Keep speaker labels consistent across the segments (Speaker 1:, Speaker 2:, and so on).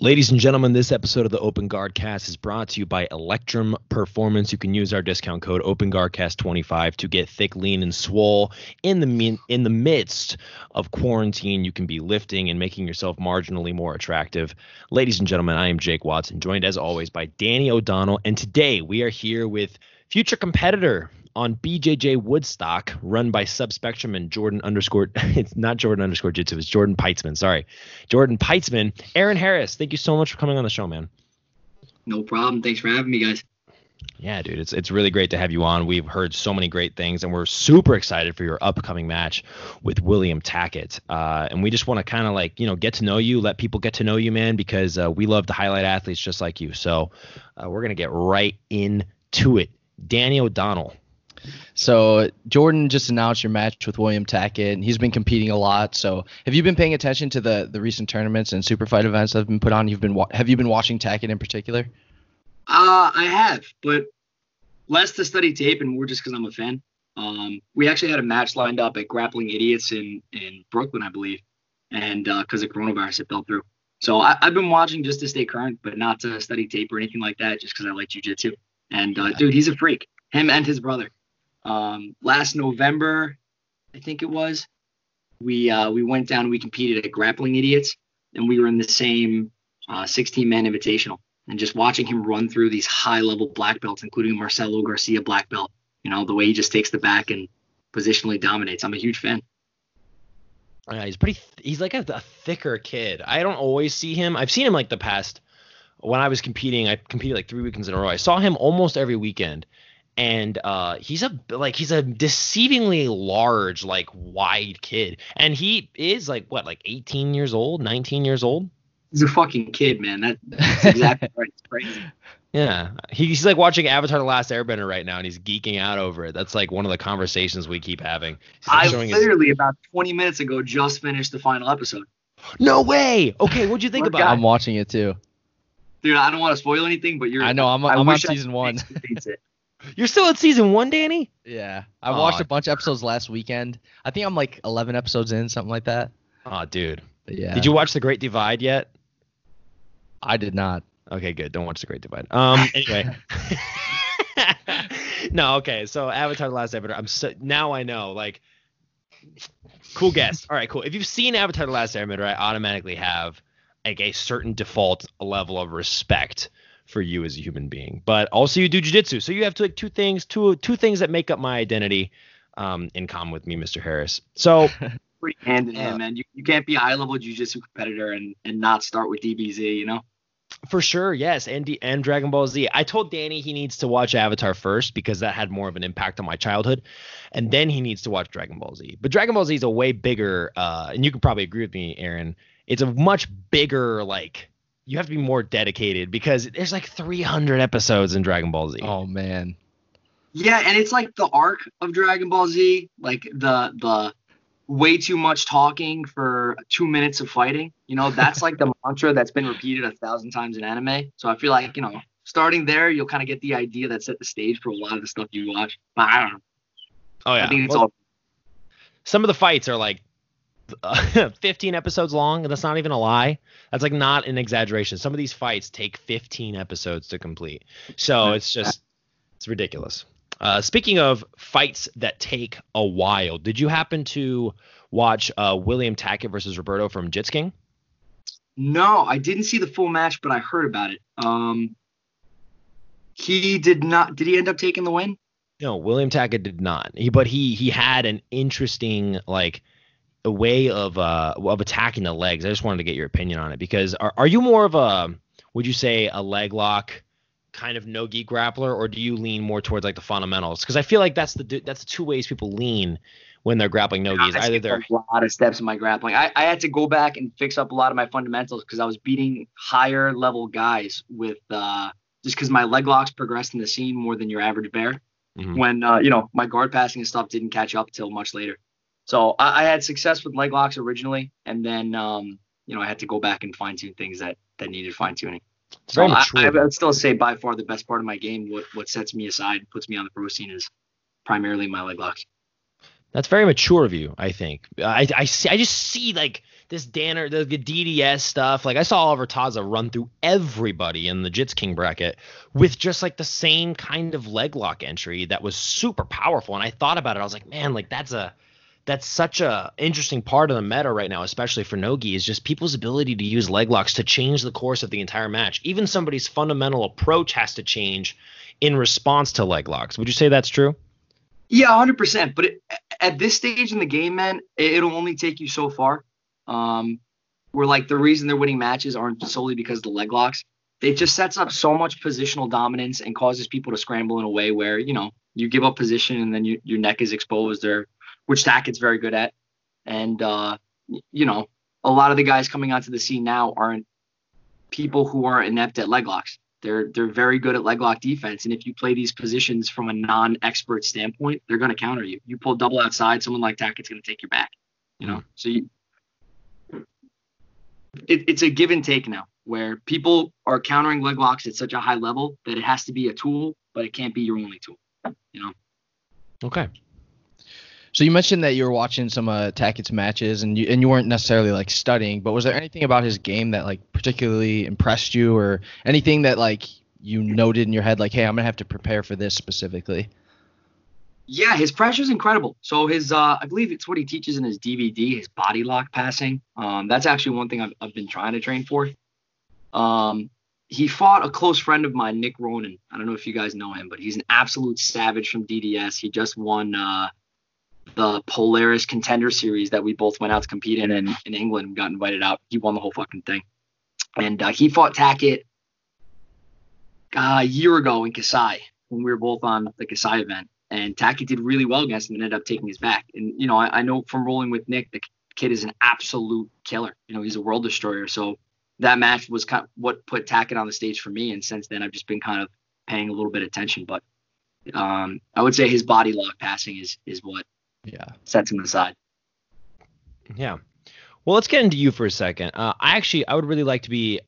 Speaker 1: Ladies and gentlemen, this episode of the Open Guard Cast is brought to you by Electrum Performance. You can use our discount code OpenGuardCast25 to get thick, lean, and swole in the in the midst of quarantine. You can be lifting and making yourself marginally more attractive. Ladies and gentlemen, I am Jake Watson, joined as always by Danny O'Donnell, and today we are here with future competitor on BJJ Woodstock, run by Subspectrum and Jordan underscore. It's not Jordan underscore Jitsu. It's Jordan Peitzman. Sorry, Jordan Peitzman. Aaron Harris, thank you so much for coming on the show, man.
Speaker 2: No problem. Thanks for having me, guys.
Speaker 1: Yeah, dude, it's it's really great to have you on. We've heard so many great things, and we're super excited for your upcoming match with William Tackett. Uh, and we just want to kind of like you know get to know you, let people get to know you, man, because uh, we love to highlight athletes just like you. So uh, we're gonna get right into it. Danny O'Donnell,
Speaker 3: so Jordan just announced your match with William Tackett, and he's been competing a lot. So have you been paying attention to the the recent tournaments and super fight events that have been put on? You've been have you been watching Tackett in particular?
Speaker 2: Uh, I have, but less to study tape and more just because I'm a fan. Um, we actually had a match lined up at Grappling Idiots in in Brooklyn, I believe, and because uh, of coronavirus, it fell through. So I, have been watching just to stay current, but not to study tape or anything like that, just because I like jujitsu. And uh, yeah. dude, he's a freak. Him and his brother. Um, last November, I think it was, we uh, we went down. We competed at Grappling Idiots, and we were in the same uh, 16 man invitational. And just watching him run through these high level black belts, including Marcelo Garcia black belt, you know the way he just takes the back and positionally dominates. I'm a huge fan.
Speaker 1: Yeah, he's pretty. Th- he's like a, a thicker kid. I don't always see him. I've seen him like the past when I was competing. I competed like three weekends in a row. I saw him almost every weekend, and uh, he's a like he's a deceivingly large like wide kid. And he is like what like 18 years old 19 years old?
Speaker 2: He's a fucking kid man. That, that's exactly right. It's crazy.
Speaker 1: Yeah. He's like watching avatar the last airbender right now and he's geeking out over it. That's like one of the conversations we keep having.
Speaker 2: I literally his... about 20 minutes ago just finished the final episode.
Speaker 1: No way! Okay what'd you think about it
Speaker 3: i'm watching it too.
Speaker 2: Dude i don't want to spoil anything but you're
Speaker 3: i know i'm, I'm on season one
Speaker 1: You're still at season one, Danny?
Speaker 3: Yeah. I watched a bunch of episodes last weekend. I think I'm like 11 episodes in, something like that.
Speaker 1: Oh, dude.
Speaker 3: yeah.
Speaker 1: Did you watch The Great Divide yet?
Speaker 3: I did not.
Speaker 1: Okay, good. Don't watch The Great Divide. Um. Anyway. no. Okay. So Avatar: The Last Airbender. I'm so now I know. Like, cool guess. All right, cool. If you've seen Avatar: The Last Airbender, I automatically have like a certain default level of respect for you as a human being. But also you do jujitsu, so you have two, like two things, two two things that make up my identity um, in common with me, Mr. Harris. So
Speaker 2: pretty hand in hand, uh, man. You, you can't be a high level jujitsu competitor and and not start with DBZ, you know.
Speaker 1: For sure, yes, and D- and Dragon Ball Z. I told Danny he needs to watch Avatar first because that had more of an impact on my childhood, and then he needs to watch Dragon Ball Z. But Dragon Ball Z is a way bigger, uh, and you can probably agree with me, Aaron. It's a much bigger like you have to be more dedicated because there's like 300 episodes in Dragon Ball Z.
Speaker 3: Oh man.
Speaker 2: Yeah, and it's like the arc of Dragon Ball Z, like the the way too much talking for two minutes of fighting. You know, that's like the mantra that's been repeated a thousand times in anime. So I feel like you know, starting there, you'll kind of get the idea that set the stage for a lot of the stuff you watch. But I don't know.
Speaker 1: Oh yeah. I think it's well, all. Some of the fights are like 15 episodes long. That's not even a lie. That's like not an exaggeration. Some of these fights take 15 episodes to complete. So it's just it's ridiculous. Uh, speaking of fights that take a while, did you happen to watch uh, William Tackett versus Roberto from Jits King?
Speaker 2: No, I didn't see the full match, but I heard about it. Um, he did not. Did he end up taking the win?
Speaker 1: No, William Tackett did not. He, but he he had an interesting like a way of uh of attacking the legs. I just wanted to get your opinion on it because are are you more of a would you say a leg lock kind of no gi grappler or do you lean more towards like the fundamentals? Because I feel like that's the that's the two ways people lean when they're grappling no gis. Either they're
Speaker 2: a lot of steps in my grappling. I, I had to go back and fix up a lot of my fundamentals because I was beating higher level guys with uh just because my leg locks progressed in the scene more than your average bear. Mm-hmm. When uh, you know my guard passing and stuff didn't catch up till much later. So I, I had success with leg locks originally, and then um, you know I had to go back and fine tune things that that needed fine tuning. So I, I, would still say by far the best part of my game, what what sets me aside, puts me on the pro scene, is primarily my leg locks.
Speaker 1: That's very mature of you, I think. I, I see. I just see like this Danaher, the, the DDS stuff. Like I saw Oliver Taza run through everybody in the Jits King bracket with just like the same kind of leg lock entry that was super powerful. And I thought about it. I was like, man, like that's a that's such a interesting part of the meta right now, especially for Nogi, is just people's ability to use leg locks to change the course of the entire match. Even somebody's fundamental approach has to change in response to leg locks. Would you say that's true?
Speaker 2: Yeah, 100%. But it, at this stage in the game, man, it, will only take you so far. Um, where like the reason they're winning matches aren't solely because of the leg locks. It just sets up so much positional dominance and causes people to scramble in a way where you know you give up position and then you, your neck is exposed or which Tackett's very good at. And uh, you know, a lot of the guys coming onto the scene now aren't people who are inept at leg locks. They're they're very good at leg lock defense, and if you play these positions from a non-expert standpoint, they're going to counter you. You pull double outside, someone like Tackett's going to take your back. You know, so you, it, it's a give and take now, where people are countering leg locks at such a high level that it has to be a tool, but it can't be your only tool. You know.
Speaker 1: Okay.
Speaker 3: So you mentioned that you were watching some uh, Tackett's matches, and you and you weren't necessarily like studying, but was there anything about his game that like particularly impressed you, or anything that like you noted in your head, like, hey, I'm gonna have to prepare for this specifically?
Speaker 2: Yeah, his pressure is incredible. So his, uh, I believe it's what he teaches in his DVD, his body lock passing. Um, that's actually one thing I've, I've been trying to train for. Um, he fought a close friend of mine, Nick Ronan. I don't know if you guys know him, but he's an absolute savage from DDS. He just won uh, the Polaris Contender Series that we both went out to compete in in, in England. Got invited out. He won the whole fucking thing, and uh, he fought Tackett uh, a year ago in Kasai when we were both on the Kasai event. And Tackett did really well against him and ended up taking his back. And you know, I, I know from rolling with Nick, the kid is an absolute killer. You know, he's a world destroyer. So that match was kind of what put Tackett on the stage for me. And since then, I've just been kind of paying a little bit of attention. But um, I would say his body lock passing is is what
Speaker 3: yeah
Speaker 2: sets him aside.
Speaker 1: Yeah. Well, let's get into you for a second. Uh, I actually I would really like to be,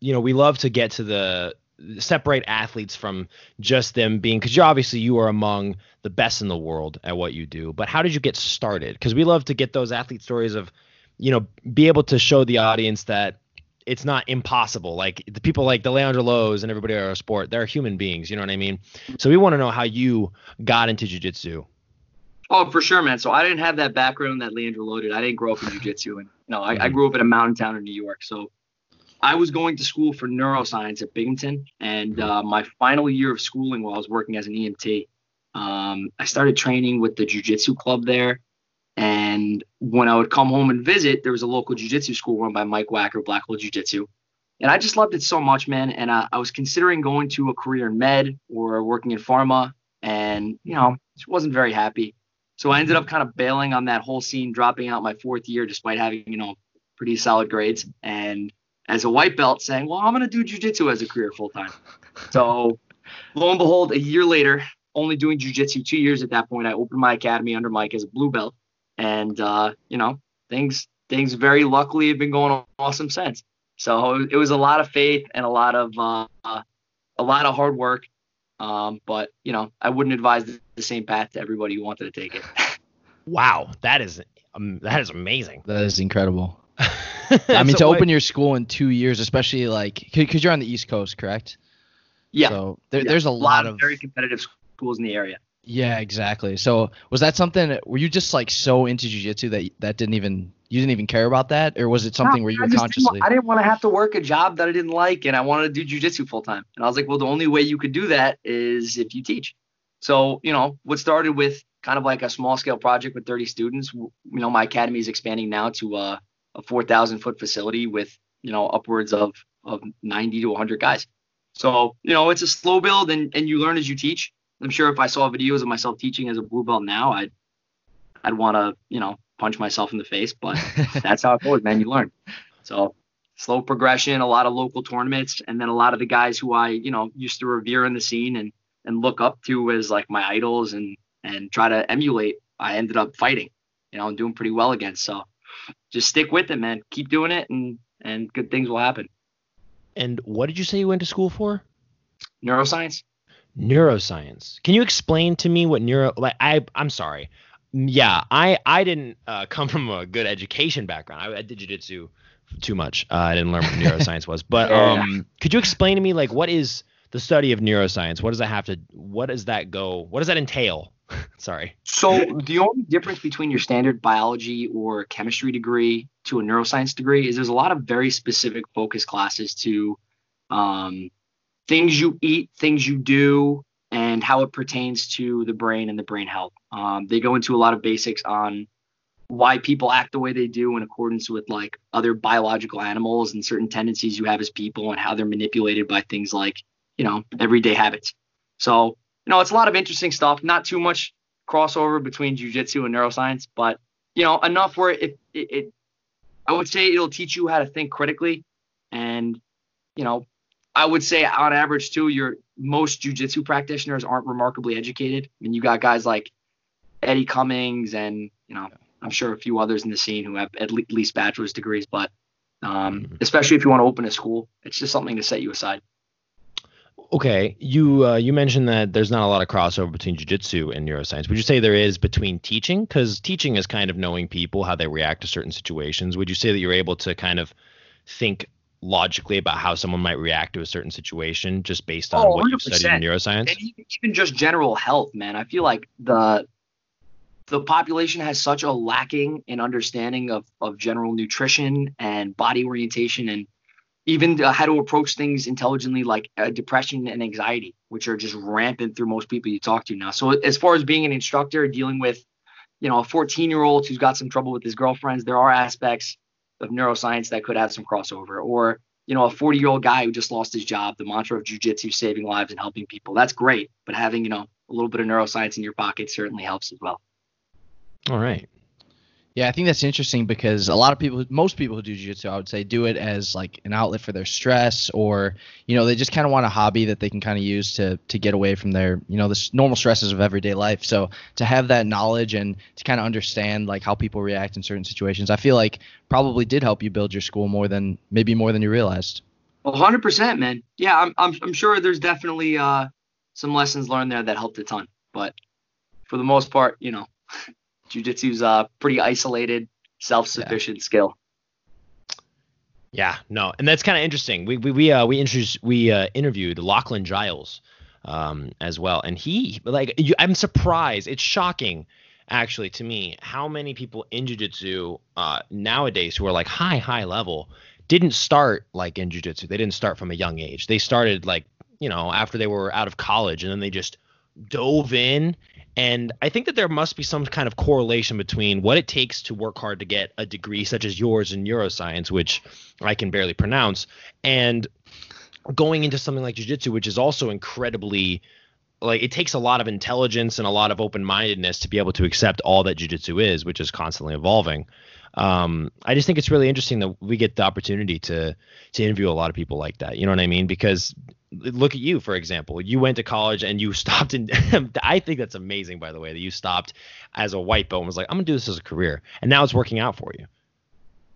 Speaker 1: you know, we love to get to the separate athletes from just them being because you're obviously you are among the best in the world at what you do. But how did you get started? Because we love to get those athlete stories of, you know, be able to show the audience that it's not impossible. Like the people like the Leandro Lo's and everybody in our sport, they're human beings. You know what I mean? So we want to know how you got into jujitsu.
Speaker 2: Oh, for sure, man. So I didn't have that background that Leandro loaded. I didn't grow up in jujitsu, and no, I, I, mm-hmm. grew up in a mountain town in New York. So I was going to school for neuroscience at Binghamton, and mm-hmm. uh, my final year of schooling while I was working as an EMT, um, I started training with the jujitsu club there. And when I would come home and visit, there was a local jujitsu school run by Mike Wacker, Black Hole Jiu Jitsu. And I just loved it so much, man. And I, I was considering going to a career in med or working in pharma, and you know, just wasn't very happy. So I ended up kind of bailing on that whole scene, dropping out my fourth year despite having, you know, pretty solid grades. And as a white belt saying, well, I'm going to do jujitsu as a career full time. So lo and behold, a year later, only doing jujitsu two years at that point, I opened my academy under Mike as a blue belt. And, uh, you know, things, things very luckily have been going awesome since. So it was a lot of faith and a lot of, uh, a lot of hard work um, but you know, I wouldn't advise the same path to everybody who wanted to take it.
Speaker 1: wow, that is um, that is amazing.
Speaker 3: That is incredible. I mean, so to like, open your school in two years, especially like because you're on the East Coast, correct?
Speaker 2: Yeah.
Speaker 3: So there, yeah. there's a, a lot, lot, of
Speaker 2: very competitive schools in the area.
Speaker 3: Yeah, exactly. So was that something? Were you just like so into jujitsu that that didn't even you didn't even care about that, or was it something no, where you were consciously?
Speaker 2: Didn't, I didn't want to have to work a job that I didn't like, and I wanted to do jujitsu full time. And I was like, well, the only way you could do that is if you teach. So you know, what started with kind of like a small scale project with 30 students. You know, my academy is expanding now to uh, a, a 4,000 foot facility with you know upwards of of 90 to 100 guys. So you know, it's a slow build, and and you learn as you teach. I'm sure if I saw videos of myself teaching as a blue belt now, I'd I'd want to you know punch myself in the face, but that's how it goes, man. You learn. So slow progression, a lot of local tournaments, and then a lot of the guys who I you know used to revere in the scene and and look up to as like my idols and and try to emulate. I ended up fighting, you know, and doing pretty well against. So just stick with it, man. Keep doing it, and and good things will happen.
Speaker 1: And what did you say you went to school for?
Speaker 2: Neuroscience
Speaker 1: neuroscience. Can you explain to me what neuro like I I'm sorry. yeah, I I didn't uh, come from a good education background. I, I did jujitsu too much. Uh, I didn't learn what neuroscience was. But um, could you explain to me like what is the study of neuroscience? What does that have to? What does that go? What does that entail? Sorry.
Speaker 2: So the only difference between your standard biology or chemistry degree to a neuroscience degree is there's a lot of very specific focus classes to um, things you eat, things you do, and how it pertains to the brain and the brain health. Um, they go into a lot of basics on why people act the way they do in accordance with like other biological animals and certain tendencies you have as people and how they're manipulated by things like you know everyday habits. So you know it's a lot of interesting stuff. Not too much crossover between jujitsu and neuroscience, but you know enough where it, it, it I would say it'll teach you how to think critically and you know I would say on average too, your most jujitsu practitioners aren't remarkably educated. I mean, you got guys like Eddie Cummings and you know I'm sure a few others in the scene who have at least bachelor's degrees, but um, mm-hmm. especially if you want to open a school, it's just something to set you aside.
Speaker 1: Okay, you uh, you mentioned that there's not a lot of crossover between jiu-jitsu and neuroscience. Would you say there is between teaching? Because teaching is kind of knowing people how they react to certain situations. Would you say that you're able to kind of think logically about how someone might react to a certain situation just based on oh, what you've studied in neuroscience?
Speaker 2: And even just general health, man. I feel like the the population has such a lacking in understanding of of general nutrition and body orientation and even how to approach things intelligently like uh, depression and anxiety which are just rampant through most people you talk to now so as far as being an instructor dealing with you know a 14 year old who's got some trouble with his girlfriends there are aspects of neuroscience that could have some crossover or you know a 40 year old guy who just lost his job the mantra of jiu-jitsu saving lives and helping people. That's great but having you know a little bit of neuroscience in your pocket certainly helps as well.
Speaker 1: All right
Speaker 3: yeah, I think that's interesting because a lot of people, most people who do jiu-jitsu, I would say, do it as like an outlet for their stress, or you know, they just kind of want a hobby that they can kind of use to to get away from their, you know, the normal stresses of everyday life. So to have that knowledge and to kind of understand like how people react in certain situations, I feel like probably did help you build your school more than maybe more than you realized.
Speaker 2: Hundred percent, man. Yeah, I'm, I'm I'm sure there's definitely uh some lessons learned there that helped a ton, but for the most part, you know. Jiu-jitsu's a pretty isolated, self-sufficient yeah. skill.
Speaker 1: Yeah, no, and that's kind of interesting. We we we uh, we introduced we uh, interviewed Lachlan Giles um, as well, and he like you, I'm surprised. It's shocking actually to me how many people in jiu-jitsu uh, nowadays who are like high high level didn't start like in jiu-jitsu. They didn't start from a young age. They started like you know after they were out of college, and then they just dove in and I think that there must be some kind of correlation between what it takes to work hard to get a degree such as yours in neuroscience, which I can barely pronounce, and going into something like jiu-jitsu, which is also incredibly like it takes a lot of intelligence and a lot of open-mindedness to be able to accept all that jiu-jitsu is, which is constantly evolving. Um, I just think it's really interesting that we get the opportunity to to interview a lot of people like that. You know what I mean? Because look at you for example. You went to college and you stopped and i think that's amazing by the way that you stopped as a white belt and was like i'm gonna do this as a career. And now it's working out for you.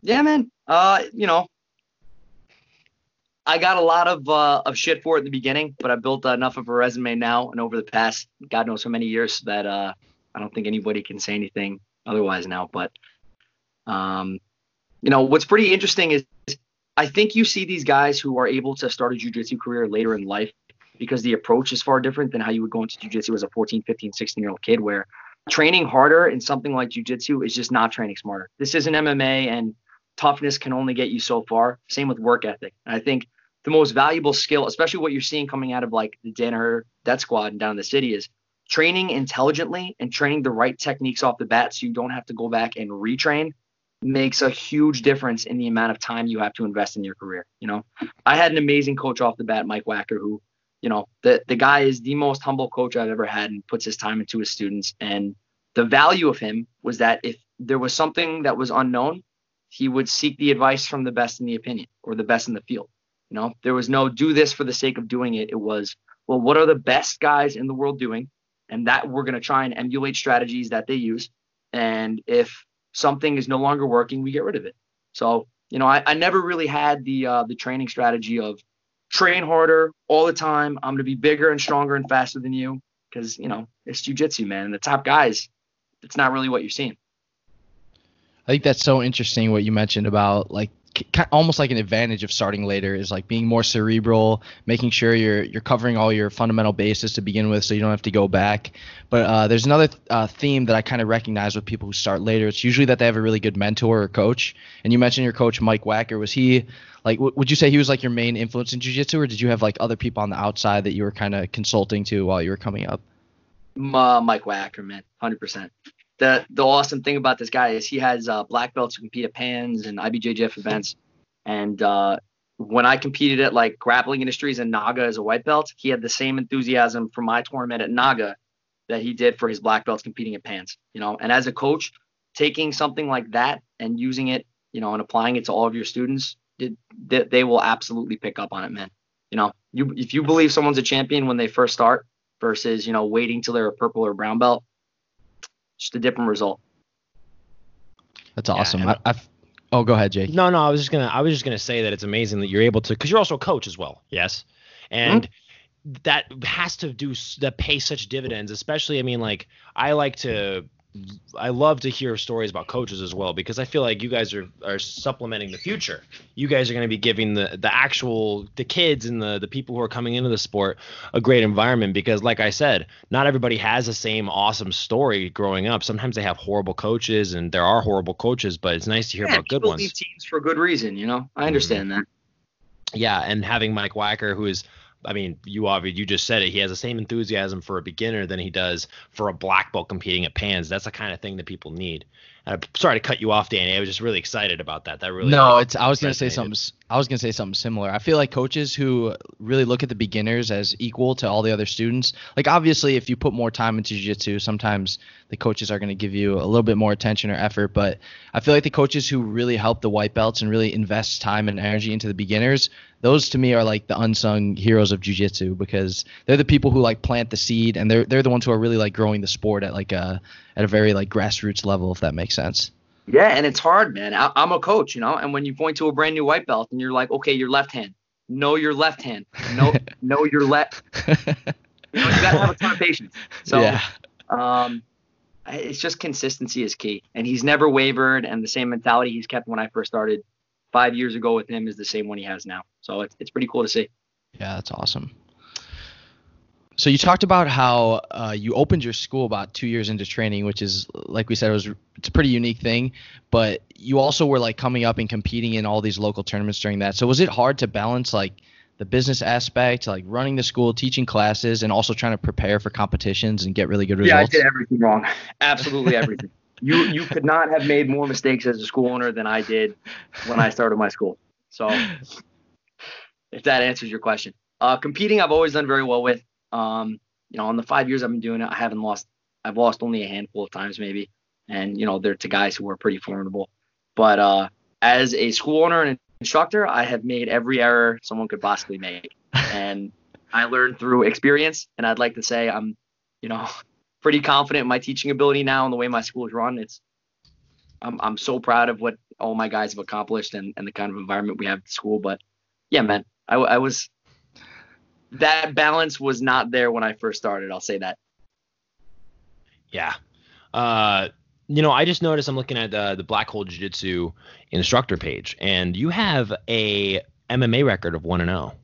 Speaker 2: Yeah man. Uh you know i got a lot of uh of shit for it in the beginning but i built enough of a resume now and over the past god knows how many years that uh i don't think anybody can say anything otherwise now. But um you know what's pretty interesting is I think you see these guys who are able to start a jiu-jitsu career later in life because the approach is far different than how you would go into jiu-jitsu as a 14, 15, 16 year old kid where training harder in something like jiu-jitsu is just not training smarter. This isn't MMA and toughness can only get you so far. Same with work ethic. And I think the most valuable skill, especially what you're seeing coming out of like the Danaher Death Squad and down in the city is training intelligently and training the right techniques off the bat so you don't have to go back and retrain makes a huge difference in the amount of time you have to invest in your career. You know, I had an amazing coach off the bat, Mike Wacker, who, you know, the the guy is the most humble coach I've ever had and puts his time into his students. And the value of him was that if there was something that was unknown, he would seek the advice from the best in the opinion or the best in the field. You know, there was no do this for the sake of doing it. It was, well, what are the best guys in the world doing? And that we're going to try and emulate strategies that they use. And if something is no longer working, we get rid of it. So, you know, I, I never really had the uh, the training strategy of train harder all the time. I'm gonna be bigger and stronger and faster than you because you know it's jujitsu, man. And the top guys, it's not really what you're seeing.
Speaker 3: I think that's so interesting what you mentioned about like almost like an advantage of starting later is like being more cerebral, making sure you're you're covering all your fundamental bases to begin with, so you don't have to go back. But uh, there's another uh, theme that I kind of recognize with people who start later. It's usually that they have a really good mentor or coach. And you mentioned your coach Mike Wacker. Was he like? W- would you say he was like your main influence in jiu-jitsu, or did you have like other people on the outside that you were kind of consulting to while you were coming up?
Speaker 2: Mike Wacker, man, hundred percent the the awesome thing about this guy is he has uh, black belts to compete at Pans and IBJJF events. And uh, when I competed at like Grappling Industries and Naga as a white belt, he had the same enthusiasm for my tournament at Naga that he did for his black belts competing at Pans. You know, and as a coach, taking something like that and using it, you know, and applying it to all of your students, they, they will absolutely pick up on it, man. You know, you if you believe someone's a champion when they first start versus you know waiting till they're a purple or brown belt just a different result.
Speaker 3: That's awesome. Yeah, I, I've, oh, go ahead, Jake.
Speaker 1: No, no, I was just gonna, I was just gonna say that it's amazing that you're able to, because you're also a coach as well. Yes, and. Mm-hmm that has to do that pay such dividends especially i mean like i like to I love to hear stories about coaches as well because I feel like you guys are, are supplementing the future. You guys are going to be giving the the actual the kids and the the people who are coming into the sport a great environment because like I said, not everybody has the same awesome story growing up. Sometimes they have horrible coaches and there are horrible coaches, but it's nice to hear yeah, about good ones. Leave
Speaker 2: teams for good reason, you know. I mm-hmm. understand mm-hmm. that.
Speaker 1: Yeah, and having Mike Wacker who is I mean, you obviously you just said it. He has the same enthusiasm for a beginner than he does for a black belt competing at Pans. That's the kind of thing that people need. I'm sorry to cut you off, Danny. I was just really excited about that. That really
Speaker 3: no. It's I was gonna say something. I was gonna say something similar. I feel like coaches who really look at the beginners as equal to all the other students. Like obviously, if you put more time into jiu-jitsu, sometimes the coaches are gonna give you a little bit more attention or effort. But I feel like the coaches who really help the white belts and really invest time and energy into the beginners, those to me are like the unsung heroes of jiu-jitsu because they're the people who like plant the seed and they're they're the ones who are really like growing the sport at like a at a very like grassroots level, if that makes sense.
Speaker 2: Yeah, and it's hard, man. I, am a coach, you know, and when you point to a brand new white belt and you're like, okay, your left hand, know your left hand, know know your left. you know, you gotta have a ton of patience. So, yeah. um, it's just consistency is key, and he's never wavered, and the same mentality he's kept when I first started five years ago with him is the same one he has now. So it's it's pretty cool to see.
Speaker 3: Yeah, that's awesome. So you talked about how uh, you opened your school about two years into training, which is like we said, it was it's a pretty unique thing. But you also were like coming up and competing in all these local tournaments during that. So was it hard to balance like the business aspect, like running the school, teaching classes, and also trying to prepare for competitions and get really good results?
Speaker 2: Yeah, I did everything wrong. Absolutely everything. you you could not have made more mistakes as a school owner than I did when I started my school. So if that answers your question. Uh, competing, I've always done very well with. Um, you know, in the five years I've been doing it, I haven't lost. I've lost only a handful of times, maybe, and you know, they're to guys who are pretty formidable. But uh, as a school owner and instructor, I have made every error someone could possibly make, and I learned through experience. And I'd like to say I'm, you know, pretty confident in my teaching ability now and the way my school is run. It's, I'm I'm so proud of what all my guys have accomplished and, and the kind of environment we have at school. But yeah, man, I, I was that balance was not there when I first started. I'll say that.
Speaker 1: Yeah. Uh, you know, I just noticed I'm looking at uh, the Black Hole Jiu Jitsu instructor page, and you have a MMA record of one and zero. Oh.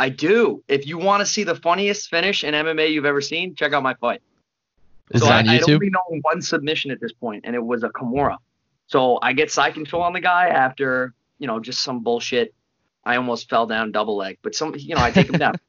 Speaker 2: I do. If you want to see the funniest finish in MMA you've ever seen, check out my fight.
Speaker 3: Is so that I, on YouTube? I
Speaker 2: only know one submission at this point, and it was a Kimura. So I get side control on the guy after you know just some bullshit I almost fell down double leg, but some, you know, I take him down.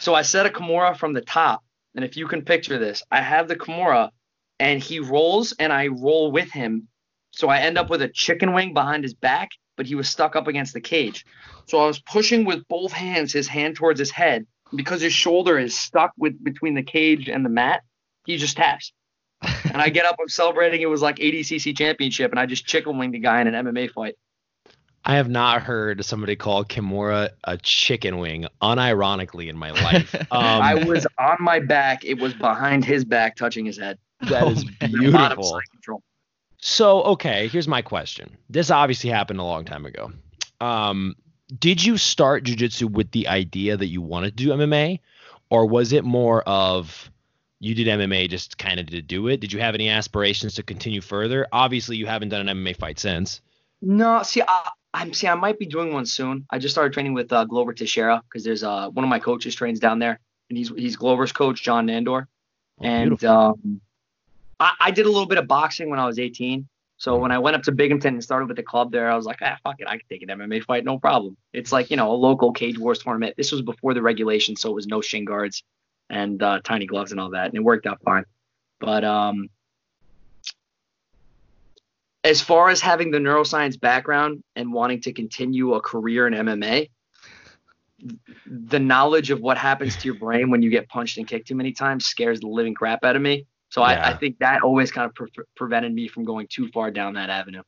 Speaker 2: So I set a Kimura from the top, and if you can picture this, I have the Kimura, and he rolls, and I roll with him. So I end up with a chicken wing behind his back, but he was stuck up against the cage. So I was pushing with both hands, his hand towards his head. Because his shoulder is stuck with between the cage and the mat, he just taps. and I get up, I'm celebrating. It was like ADCC championship, and I just chicken winged the guy in an MMA fight.
Speaker 1: I have not heard somebody call Kimura a chicken wing unironically in my life. Um,
Speaker 2: I was on my back. It was behind his back, touching his head.
Speaker 1: That is beautiful. So, okay, here's my question. This obviously happened a long time ago. Um, did you start jujitsu with the idea that you wanted to do MMA, or was it more of you did MMA just kind of to do it. Did you have any aspirations to continue further? Obviously, you haven't done an MMA fight since.
Speaker 2: No, see, I, I'm see, I might be doing one soon. I just started training with uh, Glover Teixeira because there's uh one of my coaches trains down there, and he's he's Glover's coach, John Nandor,
Speaker 1: Oh,
Speaker 2: and um, I, I did a little bit of boxing when I was 18. So when I went up to Binghamton and started with the club there, I was like, ah, fuck it, I can take an MMA fight, no problem. It's like you know a local cage wars tournament. This was before the regulation, so it was no shin guards and uh, tiny gloves and all that, and it worked out fine. But um, as far as having the neuroscience background and wanting to continue a career in MMA, the knowledge of what happens to your brain when you get punched and kicked too many times scares the living crap out of me. So I, I think that always kind of pre- prevented me from going too far down that avenue.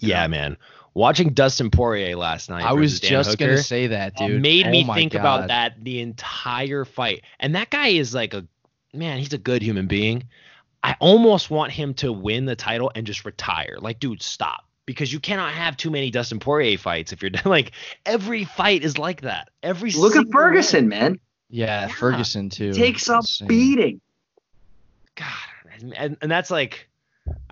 Speaker 1: Yeah, man. Watching Dustin Poirier last night.
Speaker 3: I was
Speaker 1: Dan
Speaker 3: just
Speaker 1: Hooker,
Speaker 3: gonna say that,
Speaker 1: uh,
Speaker 3: dude.
Speaker 1: made
Speaker 3: Oh
Speaker 1: me think
Speaker 3: God.
Speaker 1: about that the entire fight. And that guy is like a man, he's a good human being. I almost want him to win the title and just retire. Like, dude, stop. Because you cannot have too many Dustin Poirier fights if you're like every fight is like that. Every
Speaker 2: Look at
Speaker 1: single one.
Speaker 2: Ferguson, man.
Speaker 3: Yeah,
Speaker 1: Yeah.
Speaker 3: Ferguson too.
Speaker 2: Takes a
Speaker 3: Insane.
Speaker 2: beating.
Speaker 1: God, and, and that's like,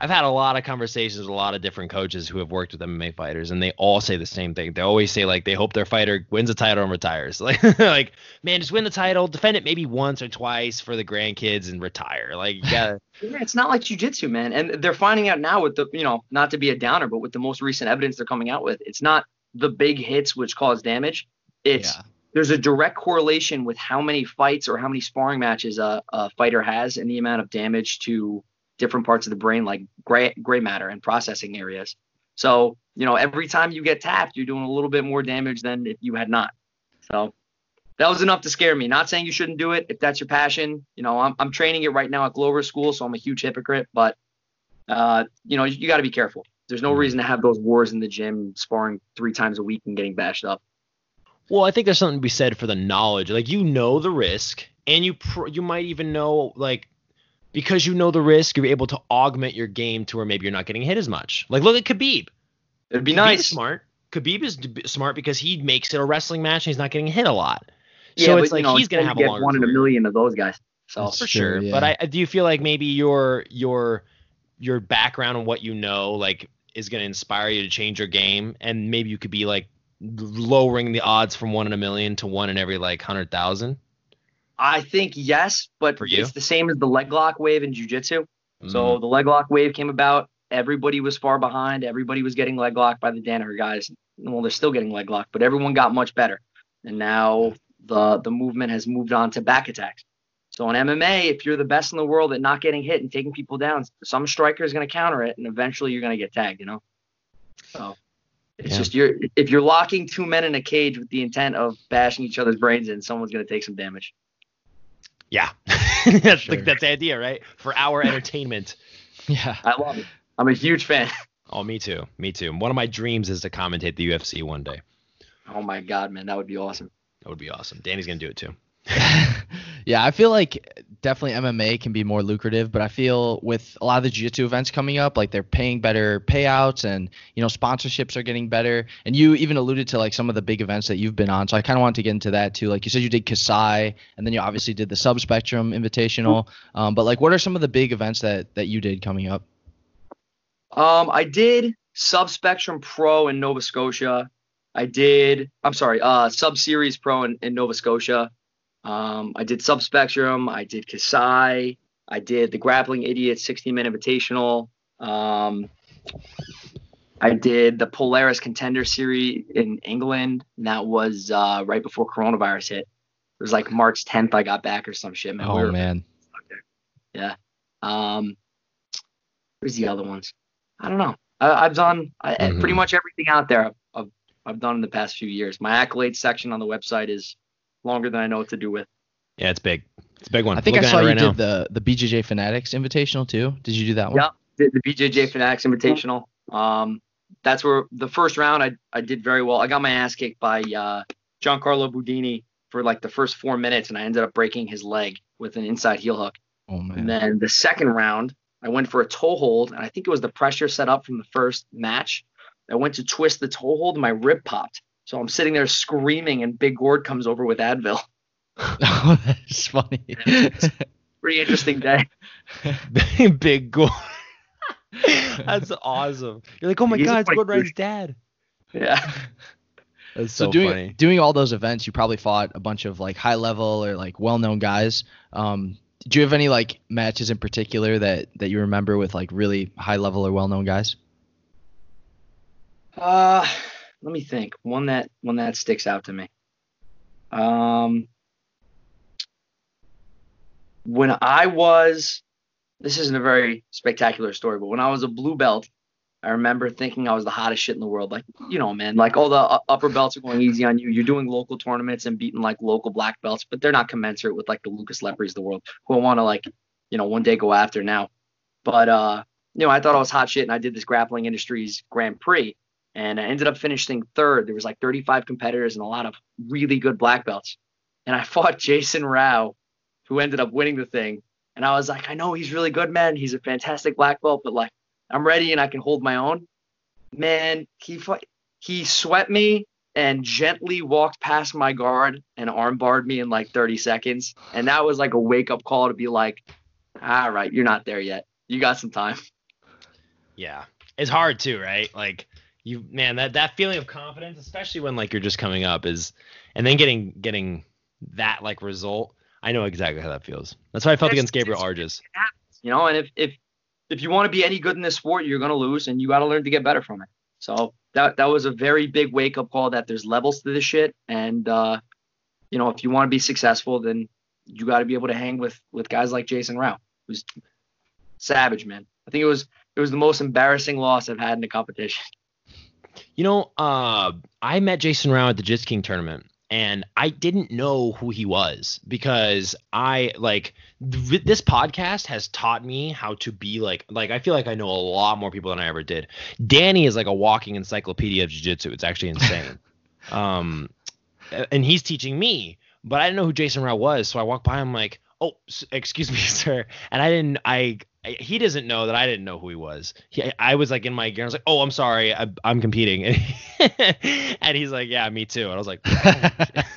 Speaker 1: I've had a lot of conversations with a lot of different coaches who have worked with MMA fighters, and they all say the same thing. They always say like they hope their fighter wins a title and retires. Like, like man, just win the title, defend it maybe once or twice for the grandkids, and retire. Like, you gotta,
Speaker 2: Yeah, it's not like jujitsu, man. And they're finding out now with the, you know, not to be a downer, but with the most recent evidence they're coming out with, it's not the big hits which cause damage. It's
Speaker 3: Yeah.
Speaker 2: there's a direct correlation with how many fights or how many sparring matches a, a fighter has and the amount of damage to different parts of the brain, like gray gray matter and processing areas. So, you know, every time you get tapped, you're doing a little bit more damage than if you had not. So that was enough to scare me. Not saying you shouldn't do it if that's your passion. You know, I'm, I'm training it right now at Glover School, so I'm a huge hypocrite, but uh, you know, you got to be careful. There's no reason to have those wars in the gym, sparring three times a week and getting bashed up.
Speaker 1: well, I think there's something to be said for the knowledge. Like, you know the risk, and you pr- you might even know like because you know the risk, you're able to augment your game to where maybe you're not getting hit as much. Like, look at Khabib.
Speaker 2: It'd be
Speaker 1: Khabib
Speaker 2: nice.
Speaker 1: smart. Khabib is smart because he makes it a wrestling match and he's not getting hit a lot.
Speaker 2: Yeah,
Speaker 1: so
Speaker 2: but,
Speaker 1: it's
Speaker 2: you
Speaker 1: like
Speaker 2: know,
Speaker 1: he's gonna
Speaker 2: you
Speaker 1: have a
Speaker 2: get
Speaker 1: longer
Speaker 2: one in a million of those guys. So
Speaker 3: That's
Speaker 1: for
Speaker 3: true,
Speaker 1: sure. But. I do you feel like maybe your your your background and what you know like is going to inspire you to change your game, and maybe you could be like lowering the odds from one in a million to one in every like hundred thousand.
Speaker 2: I think yes, but it's the same as the leg lock wave in jujitsu.
Speaker 1: Mm.
Speaker 2: So the leg lock wave came about. Everybody was far behind. Everybody was getting leg locked by the Danaher guys. Well, they're still getting leg locked, but everyone got much better. And now the the movement has moved on to back attacks. So in MMA, if you're the best in the world at not getting hit and taking people down, some striker is going to counter it, and eventually you're going to get tagged. You know. So it's
Speaker 1: Yeah.
Speaker 2: just you're if you're locking two men in a cage with the intent of bashing each other's brains in, someone's going to take some damage.
Speaker 1: Yeah, that's
Speaker 3: Sure.
Speaker 1: like that's the idea, right? For our entertainment.
Speaker 3: Yeah.
Speaker 2: I love it. I'm a huge fan.
Speaker 1: Oh, me too. Me too. One of my dreams is to commentate the UFC one day.
Speaker 2: Oh my god, man, that would be awesome.
Speaker 1: That would be awesome. Danny's gonna do it too.
Speaker 3: yeah, I feel like definitely MMA can be more lucrative, but I feel with a lot of the jiu-jitsu events coming up, like they're paying better payouts and you know sponsorships are getting better. And you even alluded to like some of the big events that you've been on, so I kind of wanted to get into that too. Like you said, you did Kasai, and then you obviously did the Subspectrum Invitational. Um, but like, what are some of the big events that that you did coming up?
Speaker 2: Um, I did Subspectrum Pro in Nova Scotia. I did, I'm sorry, uh, Sub Series Pro in, in Nova Scotia. Um, I did Subspectrum. I did Kasai. I did the Grappling Idiot 60 Minute Invitational. Um, I did the Polaris Contender Series in England. And that was uh, right before coronavirus hit. It was like March 10th. I got back or some shit, man.
Speaker 3: Oh
Speaker 2: We were-
Speaker 3: man,
Speaker 2: Um, where's the other ones? I don't know. I, I've done I,
Speaker 1: Mhm.
Speaker 2: pretty much everything out there. I've, I've I've done in the past few years. My accolades section on the website is longer than I know what to do with.
Speaker 1: Yeah, it's big. It's a big one.
Speaker 3: I think I
Speaker 1: Looking at
Speaker 3: saw
Speaker 1: it
Speaker 3: you
Speaker 1: right
Speaker 3: did
Speaker 1: now.
Speaker 3: the the BJJ Fanatics Invitational too. Did you do that one?
Speaker 2: Yeah, The, the BJJ Fanatics Invitational. Um, that's where the first round I I did very well. I got my ass kicked by uh, Giancarlo Bodoni for like the first four minutes, and I ended up breaking his leg with an inside heel hook.
Speaker 3: Oh man.
Speaker 2: And then the second round, I went for a toe hold, and I think it was the pressure set up from the first match. I went to twist the toe hold, and my rib popped. So I'm sitting there screaming, and Big Gord comes over with Advil.
Speaker 3: oh, that's funny.
Speaker 2: pretty interesting day.
Speaker 1: Big Gordon. That's awesome. You're like, oh my
Speaker 2: He's
Speaker 1: god, it's
Speaker 2: funny
Speaker 1: Gordon. Ryan's dad.
Speaker 2: Yeah.
Speaker 1: That's
Speaker 3: So,
Speaker 1: so,
Speaker 3: doing
Speaker 1: funny.
Speaker 3: doing all those events, you probably fought a bunch of like high level or like well known guys. Um, do you have any like matches in particular that that you remember with like really high level or well known guys?
Speaker 2: Uh, let me think. One that one that sticks out to me. Um, when I was, this isn't a very spectacular story, but when I was a blue belt, I remember thinking I was the hottest shit in the world. Like, you know, man, like all the upper belts are going easy on you. You're doing local tournaments and beating like local black belts, but they're not commensurate with like the Lucas Lepris of the world who I want to like, you know, one day go after now. But uh, you know, I thought I was hot shit, and I did this grappling industries Grand Prix, and I ended up finishing third. There was like 35 competitors and a lot of really good black belts, and I fought Jason Rau, who ended up winning the thing. And I was like, I know he's really good, man. He's a fantastic black belt, but like, I'm ready and I can hold my own. Man, he fought, he swept me and gently walked past my guard and armbarred me in like 30 seconds. And that was like a wake up call to be like, all right, you're not there yet. You got some time.
Speaker 1: Yeah. It's hard too, right? Like you man, that that feeling of confidence, especially when like you're just coming up is and then getting getting that like result. I know exactly how that feels. That's how I felt
Speaker 2: It's-
Speaker 1: against Gabriel Arges.
Speaker 2: you know and if if if you want to be any good in this sport you're going to lose and you got to learn to get better from it so that that was a very big wake up call that there's levels to this shit and uh you know if you want to be successful then you got to be able to hang with with guys like Jason Rau who's savage man i think it was it was the most embarrassing loss i've had in a competition
Speaker 1: You know, uh, I met Jason Rau at the Jits King tournament, and I didn't know who he was because I like th- this podcast has taught me how to be like like I feel like I know a lot more people than I ever did. Danny is like a walking encyclopedia of jiu-jitsu. It's actually insane. um, and he's teaching me, but I didn't know who Jason Rau was, so I walked by him like, "Oh, s- excuse me, sir," and I didn't I. I- He doesn't know that I didn't know who he was. He, I was like in my gear. I was like, "Oh, I'm sorry, I, I'm competing," and he's like, "Yeah, me too." And I was like, oh.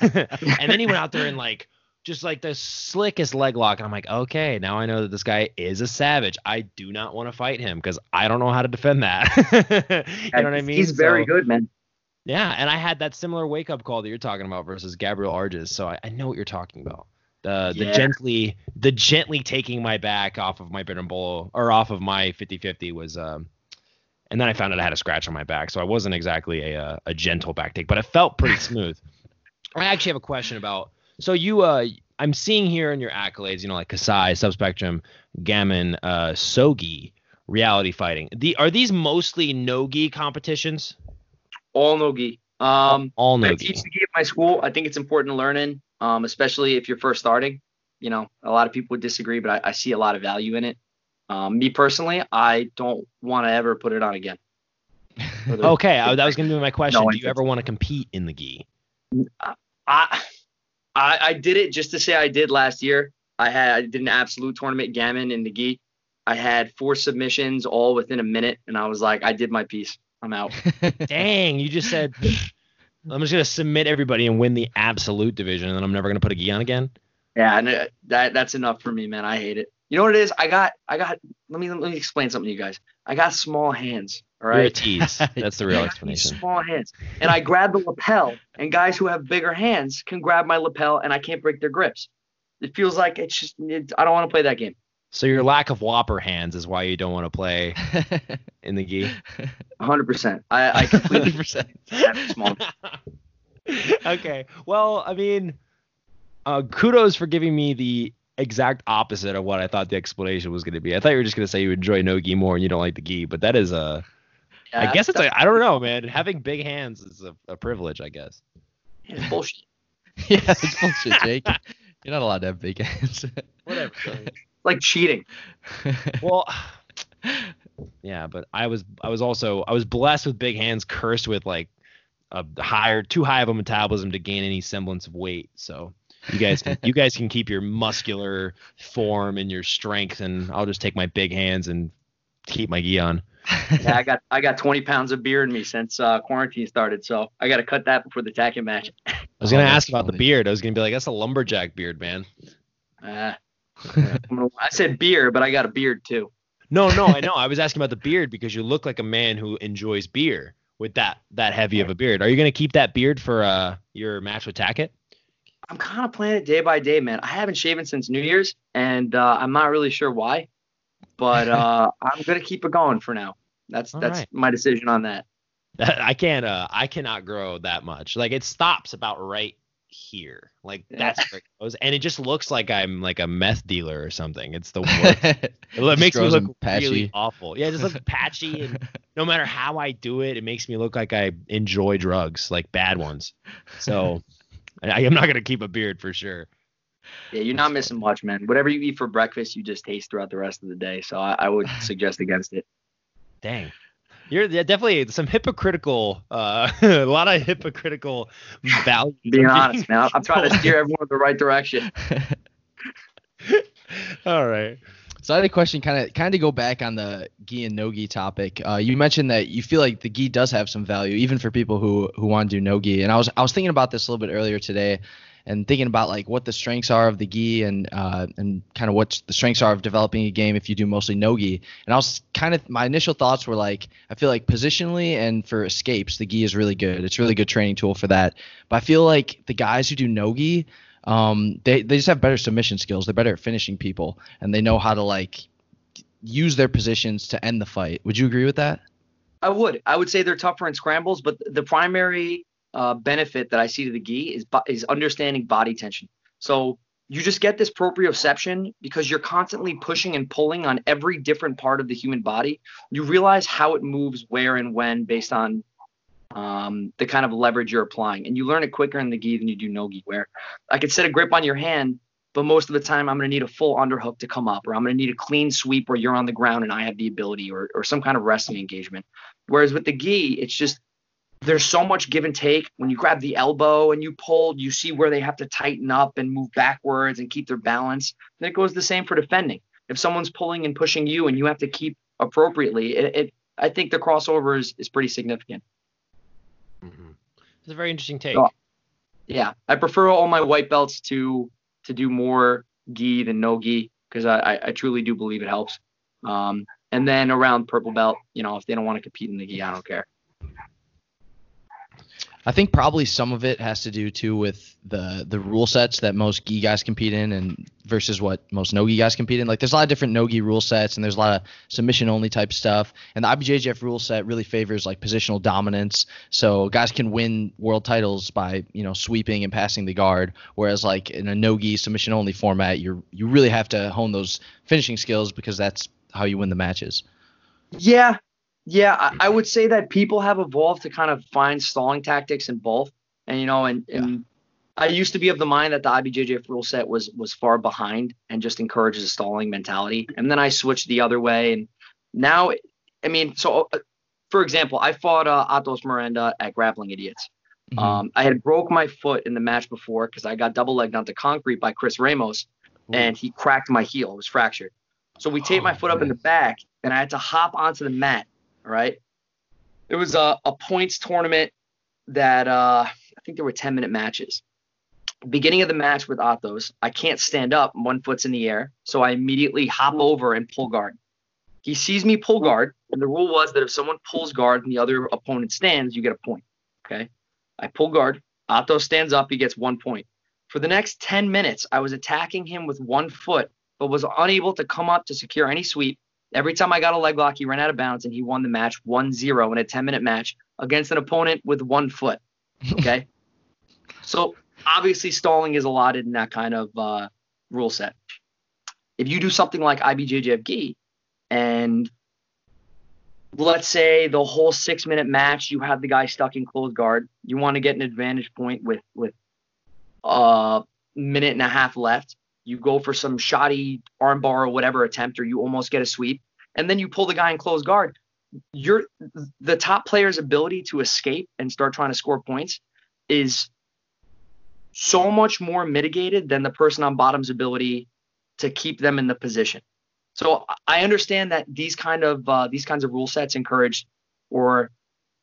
Speaker 1: and then he went out there and like just like the slickest leg lock and i'm like okay now i know that this guy is a savage i do not want to fight him because i don't know how to defend that you know what i mean
Speaker 2: he's very
Speaker 1: So,
Speaker 2: good man
Speaker 1: yeah and i had that similar wake up call that you're talking about versus gabriel arges so i, I know what you're talking about the the
Speaker 2: Yeah.
Speaker 1: gently the gently taking my back off of my berimbolo or off of my 50-50 was um and then I found out I had a scratch on my back, so I wasn't exactly a uh, a gentle back take, but it felt pretty smooth. I actually have a question about. So you, uh, I'm seeing here in your accolades, you know, like Kasai, Subspectrum, Gammon, uh, Sogi, reality fighting. The are these mostly no-gi competitions?
Speaker 2: all no gi um
Speaker 1: All
Speaker 2: I
Speaker 1: no-gi.
Speaker 2: teach the gi at my school. I think it's important to learn in, um, especially if you're first starting. You know, a lot of people would disagree, but I, I see a lot of value in it. Um, me personally, I don't want to ever put it on again. The-
Speaker 1: Okay, I, that was gonna be my question.
Speaker 2: No
Speaker 1: Do you ever want to compete in the gi?
Speaker 2: I, I I did it just to say I did last year. I had I did an absolute tournament gammon in the gi. I had four submissions all within a minute, and I was like, I did my piece. I'm out.
Speaker 1: Dang, you just said I'm just gonna submit everybody and win the absolute division, and then I'm never gonna put a gi on again.
Speaker 2: Yeah, and uh, that that's enough for me, man. I hate it. You know what it is? I got I got. Let me let me explain something to you guys. I got small hands. All right?
Speaker 1: You're a tease. That's the real explanation.
Speaker 2: Small hands, and I grab the lapel, and guys who have bigger hands can grab my lapel, and I can't break their grips. It feels like it's just. It, I don't want to play that game.
Speaker 1: So your lack of whopper hands is why you don't want to play in the gi.
Speaker 2: 100. percent I I completely
Speaker 3: 100%.
Speaker 2: have small.
Speaker 1: okay. Well, I mean, uh, kudos for giving me the exact opposite of what I thought the explanation was going to be. I thought you were just going to say you enjoy no gi more and you don't like the gi, but that is a. I
Speaker 2: Yeah,
Speaker 1: guess it's
Speaker 2: that's-
Speaker 1: a. I don't know, man. Having big hands is a, a privilege, I guess.
Speaker 2: it's bullshit.
Speaker 3: yeah, it's bullshit, Jake. You're not allowed to have big hands.
Speaker 1: Whatever.
Speaker 2: Like cheating.
Speaker 1: well. Yeah, but I was I was also I was blessed with big hands, cursed with like a higher too high of a metabolism to gain any semblance of weight. So you guys can you guys can keep your muscular form and your strength, and I'll just take my big hands and keep my gi on.
Speaker 2: Yeah, I got I got 20 pounds of beer in me since uh, quarantine started, so I got to cut that before the Tackett match.
Speaker 1: I was gonna
Speaker 3: Oh,
Speaker 1: ask
Speaker 3: that's
Speaker 1: about the beard. I was gonna be like, that's a lumberjack beard, man.
Speaker 2: Uh, I said beer, but I got a beard too.
Speaker 1: No, no, I know. I was asking about the beard because you look like a man who enjoys beer with that that heavy of a beard. Are you gonna keep that beard for uh your match with Tackett?
Speaker 2: I'm kind of playing it day by day, man. I haven't shaven since New Year's, and uh, I'm not really sure why, but uh, I'm gonna keep it going for now. That's
Speaker 1: All
Speaker 2: that's
Speaker 1: right.
Speaker 2: my decision on that.
Speaker 1: I can't uh I cannot grow that much. Like it stops about right here. Like that's where it goes. And it just looks like I'm like a meth dealer or something. It's the worst. It makes me look
Speaker 3: patchy.
Speaker 1: really awful. Yeah, it just looks patchy and no matter how I do it, it makes me look like I enjoy drugs, like bad ones. So I, I'm not gonna keep a beard for sure.
Speaker 2: Yeah, you're not missing much, man. Whatever you eat for breakfast, you just taste throughout the rest of the day. So I, I would suggest against it.
Speaker 1: Dang. You're yeah, definitely some hypocritical, uh, a lot of hypocritical values.
Speaker 2: Being honest, man. I'm trying to steer everyone in the right direction.
Speaker 1: All right.
Speaker 3: So I had a question, kind of, kind of go back on the gi and no gi topic. Uh, you mentioned that you feel like the gi does have some value, even for people who who want to do no gi. And I was I was thinking about this a little bit earlier today, and thinking about like what the strengths are of the gi and uh, and kind of what the strengths are of developing a game if you do mostly no gi. And I was kind of my initial thoughts were like I feel like positionally and for escapes the gi is really good. It's a really good training tool for that. But I feel like the guys who do no gi um, they they just have better submission skills. They're better at finishing people, and they know how to like use their positions to end the fight. Would you agree with that?
Speaker 2: I would. I would say they're tougher in scrambles, but the primary uh, benefit that I see to the gi is is understanding body tension. So you just get this proprioception because you're constantly pushing and pulling on every different part of the human body. You realize how it moves, where and when, based on um, the kind of leverage you're applying, and you learn it quicker in the gi than you do no gi. Where I could set a grip on your hand, but most of the time I'm going to need a full underhook to come up, or I'm going to need a clean sweep where you're on the ground and I have the ability, or or some kind of wrestling engagement. Whereas with the gi, it's just there's so much give and take. When you grab the elbow and you pull, you see where they have to tighten up and move backwards and keep their balance. Then it goes the same for defending. If someone's pulling and pushing you and you have to keep appropriately, it, it I think the crossover is, is pretty significant. mm-hmm.
Speaker 1: It's a very interesting take.
Speaker 2: Oh. Yeah, I prefer all my white belts to to do more gi than no gi because I, I I truly do believe it helps. Um, and then around purple belt, you know, if they don't want to compete in the gi, I don't care.
Speaker 3: I think probably some of it has to do too with the the rule sets that most gi guys compete in, and versus what most no gi guys compete in. Like there's a lot of different no gi rule sets, and there's a lot of submission only type stuff. And the IBJJF rule set really favors like positional dominance, so guys can win world titles by you know sweeping and passing the guard. Whereas like in a no gi submission only format, you you really have to hone those finishing skills because that's how you win the matches.
Speaker 2: Yeah, yeah, I, I would say that people have evolved to kind of find stalling tactics in both, and you know, and, and I used to be of the mind that the IBJJF rule set was was far behind and just encourages a stalling mentality, and then I switched the other way, and now, I mean, so uh, for example, I fought uh, Athos Miranda at Grappling Idiots.
Speaker 3: Mhm.
Speaker 2: Um, I had broke my foot in the match before because I got double legged onto concrete by Chris Ramos, and he cracked my heel. It was fractured. So we taped my
Speaker 3: Oh,
Speaker 2: foot up in the back, and I had to hop onto the mat. Right. It was a, a points tournament that uh, I think there were 10 minute matches. Beginning of the match with Athos, I can't stand up. One foot's in the air. So I immediately hop over and pull guard. He sees me pull guard, and the rule was that if someone pulls guard and the other opponent stands, you get a point. Okay. I pull guard. Athos stands up. He gets one point. For the next 10 minutes, I was attacking him with one foot, but was unable to come up to secure any sweep. Every time I got a leg lock, he ran out of bounds and he won the match 1 0 in a 10 minute match against an opponent with one foot. Okay. so obviously, stalling is allotted in that kind of uh, rule set. If you do something like IBJJF gi and let's say the whole six minute match, you have the guy stuck in close guard, you want to get an advantage point with, with a minute and a half left you go for some shoddy armbar or whatever attempt, or you almost get a sweep, and then you pull the guy in close guard. You're the top player's ability to escape and start trying to score points is so much more mitigated than the person on bottom's ability to keep them in the position. So I understand that these kind of uh, these kinds of rule sets encourage or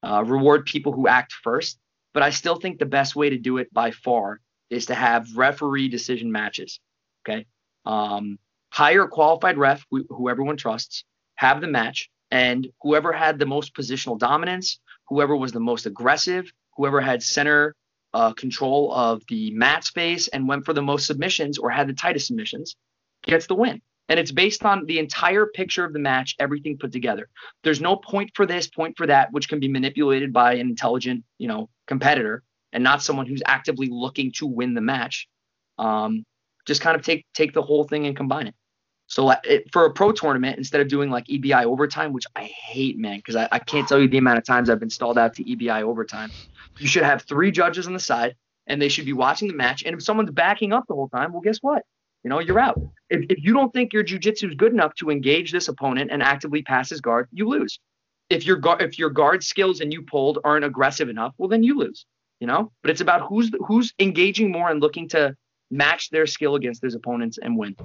Speaker 2: uh, reward people who act first, but I still think the best way to do it by far is to have referee decision matches. Okay. Um, hire a qualified ref who everyone trusts, have the match, and whoever had the most positional dominance, whoever was the most aggressive, whoever had center uh, control of the mat space and went for the most submissions or had the tightest submissions gets the win. And it's based on the entire picture of the match, everything put together. There's no point for this, point for that, which can be manipulated by an intelligent, you know, competitor and not someone who's actively looking to win the match. Um, just kind of take take the whole thing and combine it. So it, for a pro tournament, instead of doing like EBI overtime, which I hate, man, because I, I can't tell you the amount of times I've been stalled out to EBI overtime. You should have three judges on the side, and they should be watching the match. And if someone's backing up the whole time, well, guess what? You know, you're out. If, if you don't think your jujitsu is good enough to engage this opponent and actively pass his guard, you lose. If your guard, if your guard skills and you pulled aren't aggressive enough, well, then you lose. You know, but it's about who's who's engaging more and looking to match their skill against his opponents and win.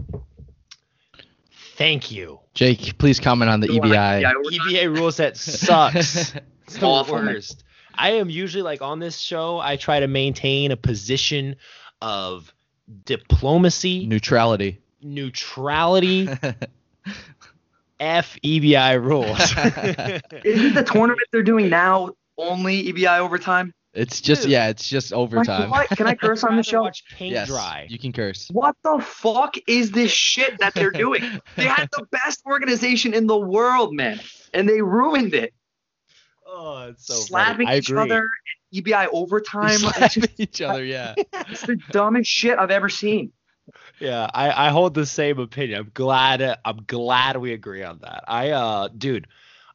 Speaker 1: Thank you.
Speaker 3: Jake, please comment on the EBI.
Speaker 1: EBA rule set sucks. it's the Awful. worst. I am usually like on this show, I try to maintain a position of diplomacy,
Speaker 3: neutrality,
Speaker 1: neutrality. F EBI rules.
Speaker 2: Isn't the tournament they're doing now only EBI overtime?
Speaker 3: It's just Dude. yeah, it's just overtime.
Speaker 2: What? Can I curse on the show? Watch
Speaker 1: paint yes, dry.
Speaker 3: You can curse.
Speaker 2: What the fuck is this shit that they're doing? they had the best organization in the world, man, and they ruined it.
Speaker 1: Oh, it's so
Speaker 2: slapping each other, EBI overtime.
Speaker 3: Slapping each other, yeah.
Speaker 2: it's the dumbest shit I've ever seen.
Speaker 1: Yeah, I, I hold the same opinion. I'm glad I'm glad we agree on that. I uh dude,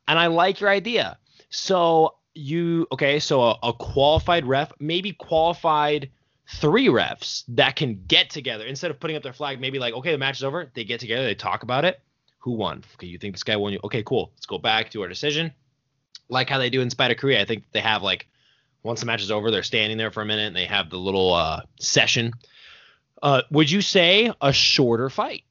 Speaker 1: and I like your idea. So you okay? So a, a qualified ref, maybe qualified three refs that can get together instead of putting up their flag. Maybe like okay, the match is over. They get together, they talk about it. Who won? Okay, you think this guy won? You okay? Cool. Let's go back to our decision. Like how they do in Spider Korea. I think they have like once the match is over, they're standing there for a minute and they have the little uh, session. Uh, would you say a shorter fight?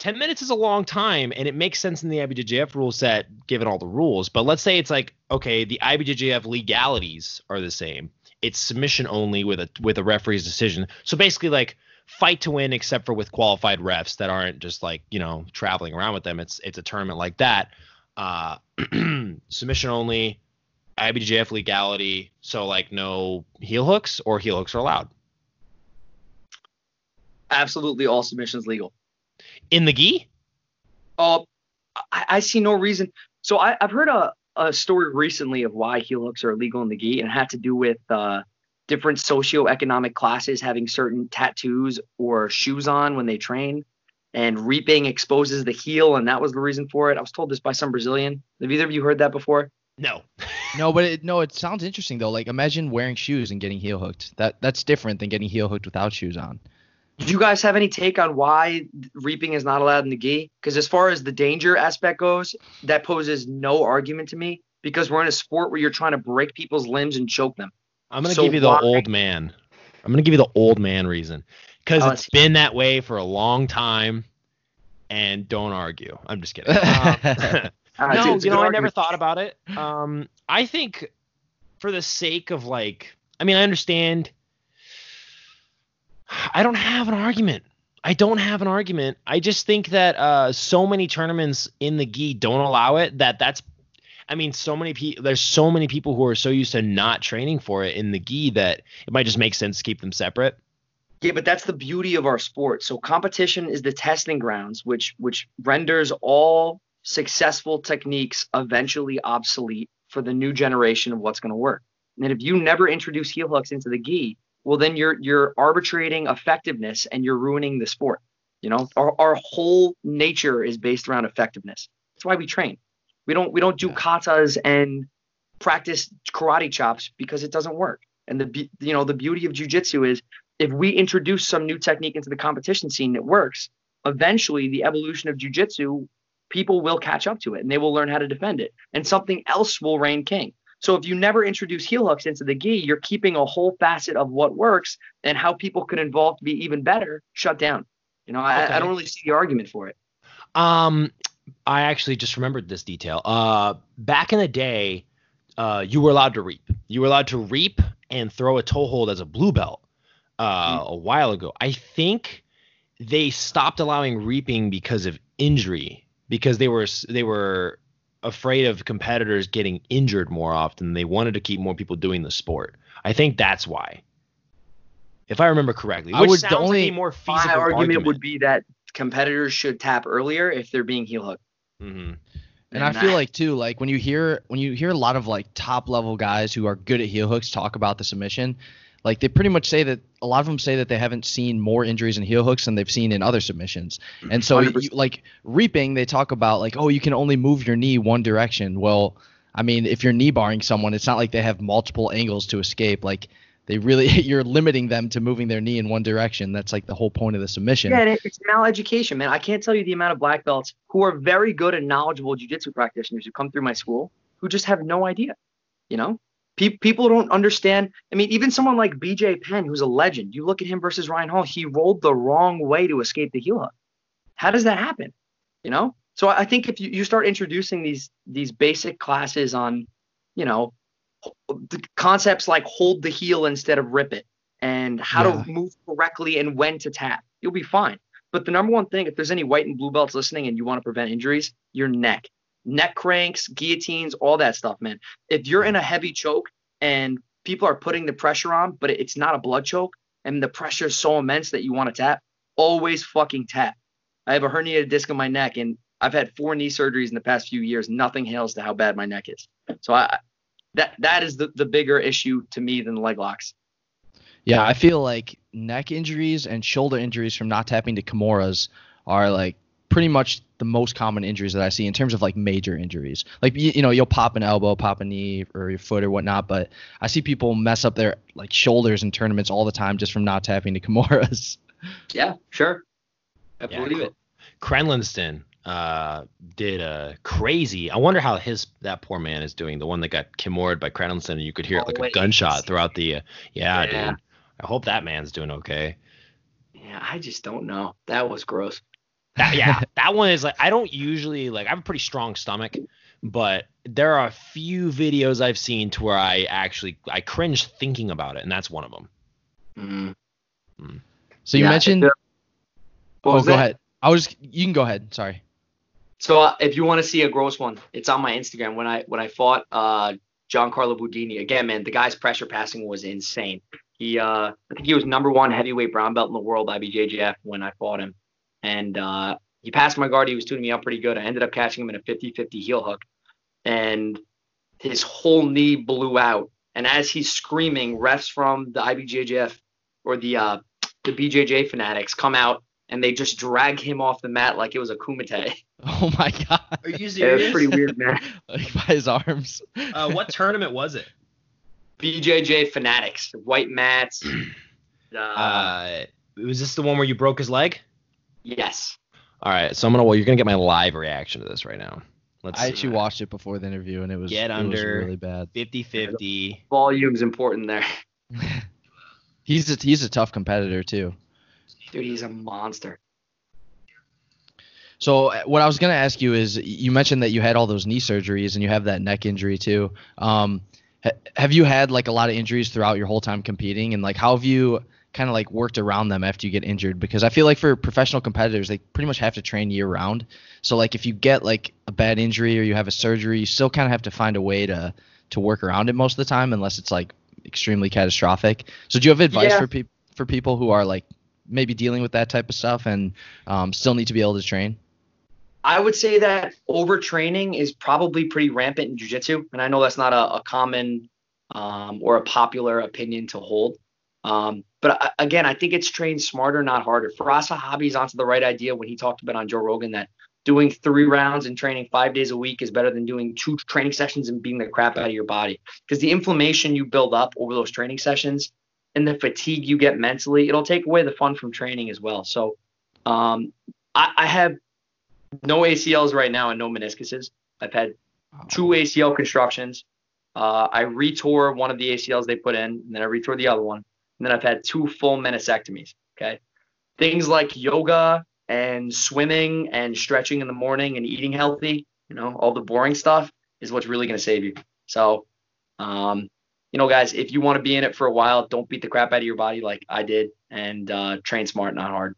Speaker 1: 10 minutes is a long time and it makes sense in the IBJJF rule set given all the rules. But let's say it's like, okay, the IBJJF legalities are the same. It's submission only with a with a referee's decision. So basically like fight to win except for with qualified refs that aren't just like, you know, traveling around with them. It's it's a tournament like that. Uh, submission only, IBJJF legality, so like no heel hooks or heel hooks are allowed.
Speaker 2: Absolutely all submissions legal
Speaker 1: in the gi?
Speaker 2: Uh, I, I see no reason. So I, have heard a, a story recently of why heel hooks are illegal in the gi, and it had to do with uh, different socioeconomic classes having certain tattoos or shoes on when they train. And reaping exposes the heel, and that was the reason for it. I was told this by some Brazilian. Have either of you heard that before?
Speaker 1: No.
Speaker 3: no, but it, no, it sounds interesting though. Like imagine wearing shoes and getting heel hooked. That that's different than getting heel hooked without shoes on.
Speaker 2: Do you guys have any take on why reaping is not allowed in the gi? Because as far as the danger aspect goes, that poses no argument to me because we're in a sport where you're trying to break people's limbs and choke them.
Speaker 1: I'm gonna so give you the why? old man. I'm gonna give you the old man reason because oh, it's been that way for a long time. And don't argue. I'm just kidding. Um, no, you know, I never thought about it. Um, I think for the sake of like, I mean, I understand I don't have an argument. I don't have an argument. I just think that uh, so many tournaments in the gi don't allow it. That that's, I mean, so many people. There's so many people who are so used to not training for it in the gi that it might just make sense to keep them separate.
Speaker 2: Yeah, but that's the beauty of our sport. So competition is the testing grounds, which which renders all successful techniques eventually obsolete for the new generation of what's going to work. And if you never introduce heel hooks into the gi, well then you're you're arbitrating effectiveness and you're ruining the sport you know? Our, our whole nature is based around effectiveness. That's why we train. We don't we don't do katas and practice karate chops because it doesn't work. And the you know the beauty of jiu-jitsu is if we introduce some new technique into the competition scene that works eventually the evolution of jiu-jitsu people will catch up to it and they will learn how to defend it. And something else will reign king so if you never introduce heel hooks into the gi, you're keeping a whole facet of what works and how people can evolve to be even better shut down. You know, I, okay. I don't really see the argument for it.
Speaker 1: Um, I actually just remembered this detail. Uh, back in the day, uh, you were allowed to reap. You were allowed to reap and throw a toe hold as a blue belt uh, mm. a while ago. I think they stopped allowing reaping because of injury because they were they were afraid of competitors getting injured more often. They wanted to keep more people doing the sport. I think that's why. If I remember correctly,
Speaker 3: I
Speaker 1: which
Speaker 3: would- the
Speaker 1: sounds
Speaker 3: only-
Speaker 1: like more
Speaker 2: My
Speaker 1: feasible
Speaker 2: argument, would be that competitors should tap earlier if they're being heel hooked.
Speaker 1: hmm
Speaker 3: And I feel
Speaker 2: that-
Speaker 3: like too, like when you hear when you hear a lot of like top level guys who are good at heel hooks talk about the submission, like they pretty much say that a lot of them say that they haven't seen more injuries in heel hooks than they've seen in other submissions. And so you, like reaping, they talk about like, oh, you can only move your knee one direction. Well, I mean, if you're knee barring someone, it's not like they have multiple angles to escape. Like they really you're limiting them to moving their knee in one direction. That's like the whole point of the submission.
Speaker 2: Yeah, and it- it's maleducation, man. I can't tell you the amount of black belts who are very good and knowledgeable jiu-jitsu practitioners who come through my school who just have no idea. You know, Pe- people don't understand. I mean, even someone like BJ Penn, who's a legend, you look at him versus Ryan Hall, he rolled the wrong way to escape the heel hook. How does that happen? You know, so I think if you, you start introducing these these basic classes on, you know, the concepts like hold the heel instead of rip it and how
Speaker 3: Yeah.
Speaker 2: to move correctly and when to tap, you'll be fine. But the number one thing, if there's any white and blue belts listening and you want to prevent injuries, your neck, neck cranks, guillotines, all that stuff, man. If you're in a heavy choke and people are putting the pressure on, but it's not a blood choke and the pressure is so immense that you want to tap, always fucking tap. I have a herniated disc in my neck and I've had four knee surgeries in the past few years. Nothing hails to how bad my neck is. So I that that is the, the bigger issue to me than leg locks.
Speaker 3: Yeah, I feel like neck injuries and shoulder injuries from not tapping to Kimuras are like pretty much the most common injuries that I see in terms of like major injuries. Like you, you know, you'll pop an elbow, pop a knee or your foot or whatnot, but I see people mess up their like shoulders in tournaments all the time just from not tapping to Kimuras.
Speaker 2: Yeah, sure. I
Speaker 1: Yeah,
Speaker 2: believe
Speaker 1: cool.
Speaker 2: it.
Speaker 1: Krenlinston uh, did a crazy. I wonder how his that poor man is doing. The one that got Kimura'd by Krenlinston, and you could hear it
Speaker 2: Oh,
Speaker 1: like a gunshot throughout the. Uh, yeah,
Speaker 2: Yeah.
Speaker 1: dude. I hope that man's doing okay.
Speaker 2: Yeah, I just don't know. That was gross.
Speaker 1: That, yeah, that one is like I don't usually like. I have a pretty strong stomach, but there are a few videos I've seen to where I actually I cringe thinking about it, and that's one of them.
Speaker 2: Mm.
Speaker 3: So you
Speaker 2: Yeah,
Speaker 3: mentioned
Speaker 2: if- What
Speaker 3: Oh, go
Speaker 2: that?
Speaker 3: ahead. I was you can go ahead. Sorry.
Speaker 2: So uh, if you want to see a gross one, it's on my Instagram. When I when I fought uh, Giancarlo Bodoni again, man, the guy's pressure passing was insane. He uh, I think he was number one heavyweight brown belt in the world IBJJF when I fought him, and uh, he passed my guard. He was tuning me up pretty good. I ended up catching him in a 50-50 heel hook, and his whole knee blew out. And as he's screaming, refs from the IBJJF or the uh, the BJJ fanatics come out and they just drag him off the mat like it was a kumite.
Speaker 3: Oh my god.
Speaker 1: Are you
Speaker 2: It was pretty weird, man.
Speaker 3: like by his arms.
Speaker 1: Uh, what tournament was it?
Speaker 2: BJJ fanatics, white mats. Uh,
Speaker 1: Uh, was this the one where you broke his leg?
Speaker 2: Yes.
Speaker 1: All right, so I'm gonna. Well, you're gonna get my live reaction to this right now. Let's
Speaker 3: I
Speaker 1: see.
Speaker 3: actually watched it before the interview and it was
Speaker 1: Get
Speaker 3: it was
Speaker 1: under.
Speaker 3: really bad.
Speaker 1: 50-50.
Speaker 2: Volume's important there.
Speaker 3: He's a, he's a tough competitor too.
Speaker 2: Dude, he's a monster.
Speaker 3: So uh, what I was gonna ask you is, you mentioned that you had all those knee surgeries and you have that neck injury too. Um, ha- have you had like a lot of injuries throughout your whole time competing, and like how have you kind of like worked around them after you get injured? Because I feel like for professional competitors, they pretty much have to train year round. So like if you get like a bad injury or you have a surgery, you still kind of have to find a way to to work around it most of the time, unless it's like extremely catastrophic. So do you have advice
Speaker 2: Yeah.
Speaker 3: for people for people who are like maybe dealing with that type of stuff and um, still need to be able to train?
Speaker 2: I would say that overtraining is probably pretty rampant in jiu-jitsu, and I know that's not a, a common um, or a popular opinion to hold. Um, but again, I think it's trained smarter, not harder. Firas Zahabi's onto the right idea when he talked about on Joe Rogan that doing three rounds and training five days a week is better than doing two training sessions and beating the crap out of your body. Because the inflammation you build up over those training sessions and the fatigue you get mentally, it'll take away the fun from training as well. So um, I, I have no ACLs right now and no meniscuses. I've had two ACL constructions. Uh, I retore one of the ACLs they put in, and then I retore the other one. And then I've had two full meniscectomies. Okay. Things like yoga and swimming and stretching in the morning and eating healthy, you know, all the boring stuff is what's really going to save you. So, um, you know, guys, if you want to be in it for a while, don't beat the crap out of your body like I did and uh, train smart, not hard.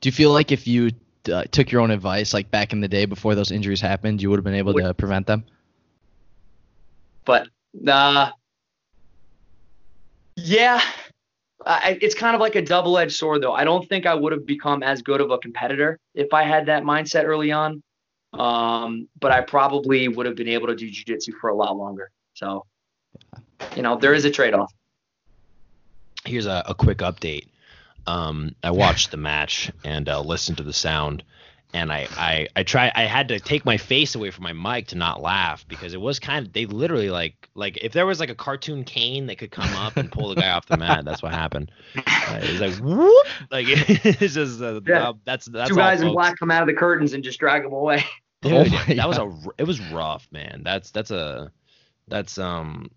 Speaker 3: Do you feel like if you uh, took your own advice, like back in the day before those injuries happened, you would have been able to prevent them?
Speaker 2: But uh, yeah, It's kind of like a double-edged sword, though. I don't think I would have become as good of a competitor if I had that mindset early on. Um, but I probably would have been able to do jiu-jitsu for a lot longer. So, you know, there is a trade-off.
Speaker 1: Here's a, a quick update. Um, I watched the match and uh, listened to the sound, and I, I I try I had to take my face away from my mic to not laugh because it was kind of they literally like like if there was like a cartoon cane that could come up and pull the guy off the mat, that's what happened. Uh, it was like whoop, like it's just uh,
Speaker 2: Yeah.
Speaker 1: uh, that's that's
Speaker 2: Two
Speaker 1: all,
Speaker 2: guys in black come out of the curtains and just drag them away.
Speaker 1: Dude,
Speaker 3: Oh my
Speaker 1: that was a it was rough, man. That's that's a that's um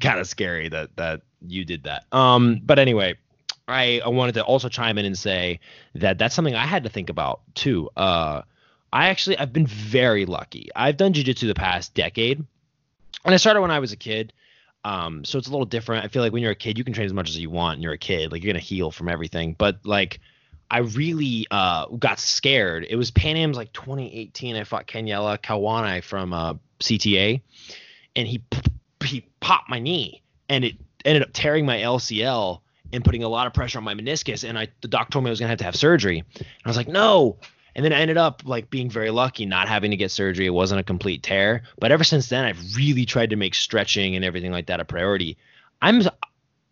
Speaker 1: kind of scary that that you did that. Um, but anyway, I I wanted to also chime in and say that that's something I had to think about too. Uh, I actually I've been very lucky. I've done jujitsu the past decade, and I started when I was a kid. Um, so it's a little different. I feel like when you're a kid, you can train as much as you want, and you're a kid. Like you're gonna heal from everything. But like I really uh, got scared. It was Pan Am's like 2018. I fought Kenyella Kawane from uh, CTA, and he he popped my knee, and it ended up tearing my LCL and putting a lot of pressure on my meniscus. And I the doc told me I was gonna have to have surgery. And I was like, no. And then I ended up like being very lucky, not having to get surgery. It wasn't a complete tear. But ever since then, I've really tried to make stretching and everything like that a priority. I'm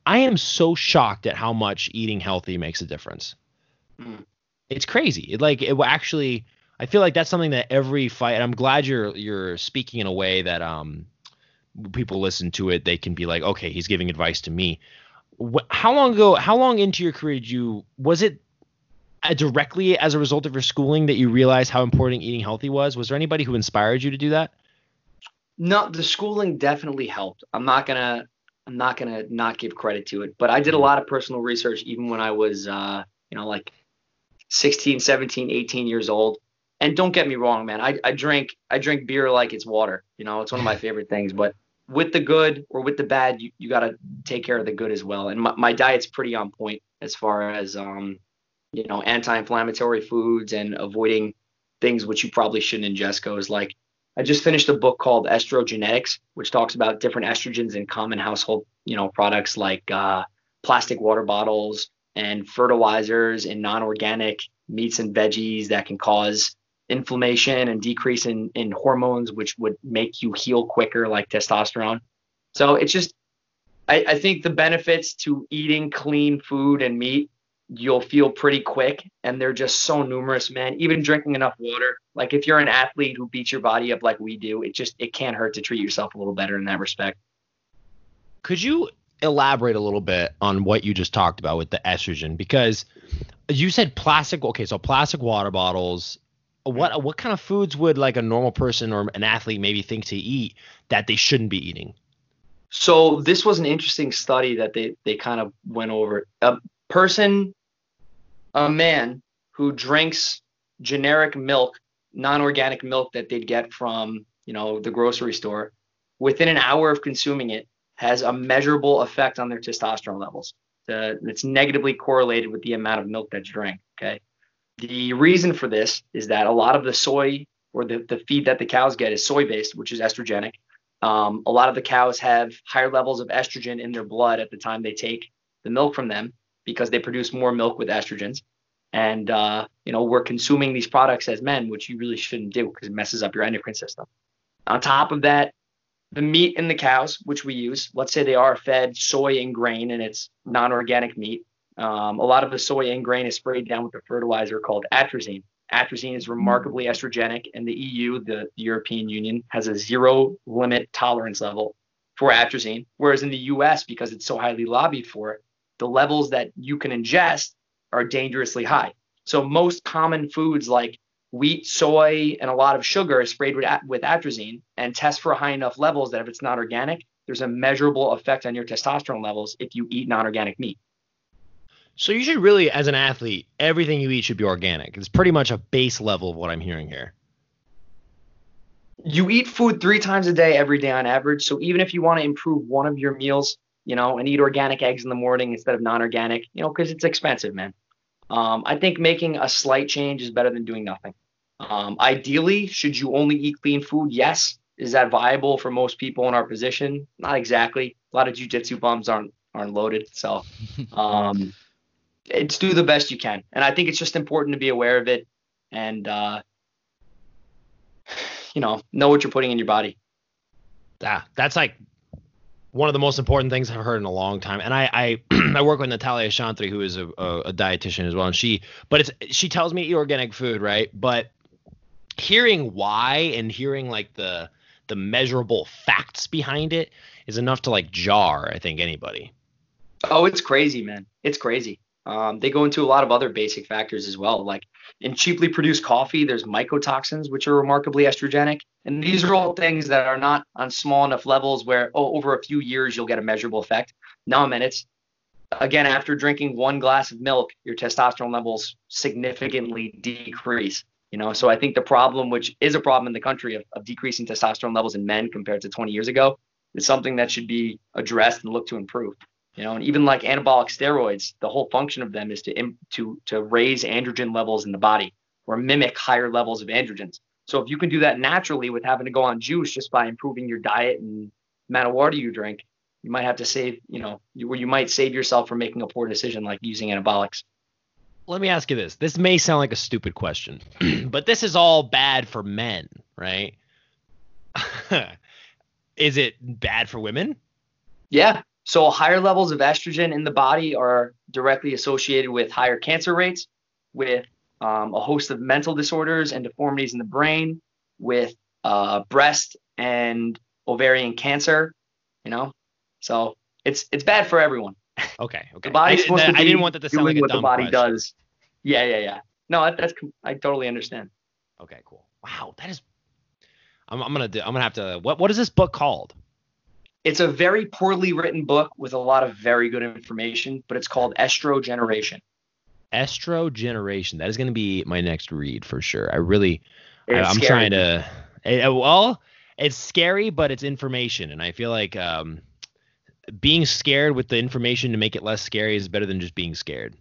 Speaker 1: I am so shocked at how much eating healthy makes a difference
Speaker 2: Mm.
Speaker 1: it's crazy. It, like it actually, I feel like that's something that every fight. And I'm glad you're you're speaking in a way that um people listen to it, they can be like, okay, he's giving advice to me. Wh- how long ago? How long into your career did you? Was it uh, directly as a result of your schooling that you realized how important eating healthy was? Was there anybody who inspired you to do that?
Speaker 2: No, the schooling definitely helped. I'm not gonna I'm not gonna not give credit to it, but I did a lot of personal research even when I was uh, you know, like 16, 17, 18 years old. And don't get me wrong, man. I, I drink I drink beer like it's water. You know, it's one of my favorite things. But with the good or with the bad, you, you gotta take care of the good as well. And my, my diet's pretty on point as far as um, you know, anti-inflammatory foods and avoiding things which you probably shouldn't ingest goes like I just finished a book called Estrogenetics, which talks about different estrogens in common household, you know, products like uh, plastic water bottles and fertilizers and non-organic meats and veggies that can cause inflammation and decrease in, in hormones, which would make you heal quicker, like testosterone. So it's just, I, I think the benefits to eating clean food and meat you'll feel pretty quick and they're just so numerous man even drinking enough water like if you're an athlete who beats your body up like we do it just it can't hurt to treat yourself a little better in that respect
Speaker 1: Could you elaborate a little bit on what you just talked about with the estrogen? Because you said plastic. Okay, so plastic water bottles. What what kind of foods would like a normal person or an athlete maybe think to eat that they shouldn't be eating?
Speaker 2: so this was an interesting study that they they kind of went over. A person a man who drinks generic milk non-organic milk that they'd get from you know the grocery store within an hour of consuming it has a measurable effect on their testosterone levels. Uh, it's negatively correlated with the amount of milk that you drink okay the reason for this is that a lot of the soy or the, the feed that the cows get is soy based which is estrogenic um, a lot of the cows have higher levels of estrogen in their blood at the time they take the milk from them because they produce more milk with estrogens. And uh, you know we're consuming these products as men, which you really shouldn't do because it messes up your endocrine system. On top of that, the meat in the cows, which we use, let's say they are fed soy and grain, and it's non-organic meat. Um, a lot of the soy and grain is sprayed down with a fertilizer called atrazine. Atrazine is remarkably estrogenic, and the EU, the, European Union, has a zero limit tolerance level for atrazine. Whereas in the US, because it's so highly lobbied for, the levels that you can ingest are dangerously high. So most common foods like wheat, soy, and a lot of sugar is sprayed with, with atrazine and test for high enough levels that if it's not organic, there's a measurable effect on your testosterone levels if you eat non-organic meat.
Speaker 1: So you should really, as an athlete, everything you eat should be organic. It's pretty much a base level of what I'm hearing here.
Speaker 2: you eat food three times a day every day on average. So even if you want to improve one of your meals, you know, and eat organic eggs in the morning instead of non-organic, you know, because it's expensive, man. Um, I think making a slight change is better than doing nothing. Um, ideally, should you only eat clean food? Yes. Is that viable for most people in our position? Not exactly. A lot of jujitsu bums aren't aren't loaded, so um, it's do the best you can. And I think it's just important to be aware of it and uh, you know know what you're putting in your body.
Speaker 1: Yeah, that's like one of the most important things I've heard in a long time. And I I, I work with Natalia Chantry, who is a, a, a dietitian as well, and she but it's she tells me eat organic food, right? But hearing why and hearing like the the measurable facts behind it is enough to like jar, I think, anybody.
Speaker 2: Oh, it's crazy, man. It's crazy. Um, they go into a lot of other basic factors as well. Like in cheaply produced coffee, there's mycotoxins, which are remarkably estrogenic. And these are all things that are not on small enough levels where, oh, over a few years, you'll get a measurable effect. No, man, it's again, after drinking one glass of milk, your testosterone levels significantly decrease. You know, so I think the problem, which is a problem in the country of, of decreasing testosterone levels in men compared to 20 years ago, is something that should be addressed and looked to improve. You know, and even like anabolic steroids, the whole function of them is to to to raise androgen levels in the body or mimic higher levels of androgens. So if you can do that naturally with having to go on juice just by improving your diet and amount of water you drink, you might have to save, you know, you, you might save yourself from making a poor decision like using anabolics
Speaker 1: let me ask you this. This may sound like a stupid question, but this is all bad for men, right? is it bad for women?
Speaker 2: Yeah. So higher levels of estrogen in the body are directly associated with higher cancer rates, with um, a host of mental disorders and deformities in the brain, with uh, breast and ovarian cancer. You know, so it's it's bad for everyone.
Speaker 1: Okay. Okay.
Speaker 2: The body's
Speaker 1: I,
Speaker 2: supposed to be
Speaker 1: I didn't want that to sound like a
Speaker 2: what
Speaker 1: dumb
Speaker 2: the body
Speaker 1: question.
Speaker 2: does. Yeah, yeah, yeah. No, that, that's I totally understand.
Speaker 1: Okay. Cool. Wow. That is. I'm, I'm gonna do. I'm gonna have to. What What is this book called?
Speaker 2: It's a very poorly written book with a lot of very good information, but it's called Estrogeneration.
Speaker 1: Estro Generation. That is gonna be my next read for sure. I really. I,
Speaker 2: It's
Speaker 1: I'm
Speaker 2: scary.
Speaker 1: trying to. eh, well, it's scary, but it's information, and I feel like um, being scared with the information to make it less scary is better than just being scared.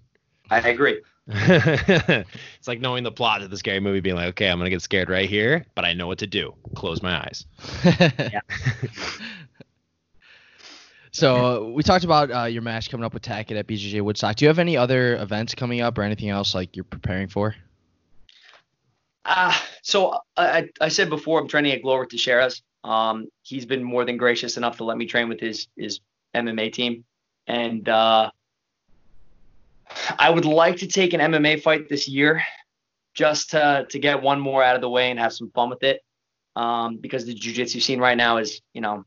Speaker 2: I agree.
Speaker 1: it's like knowing the plot of the scary movie, being like, okay, I'm gonna get scared right here, but I know what to do. Close my eyes.
Speaker 3: So uh, we talked about uh, your match coming up with Tackett at BJJ Woodstock. Do you have any other events coming up or anything else like you're preparing for?
Speaker 2: Uh, so I, I said before I'm training at Glover Teixeira's. Um, he's been more than gracious enough to let me train with his his MMA team, and uh, I would like to take an MMA fight this year, just to to get one more out of the way and have some fun with it. Um, because the jiu-jitsu scene right now is, you know,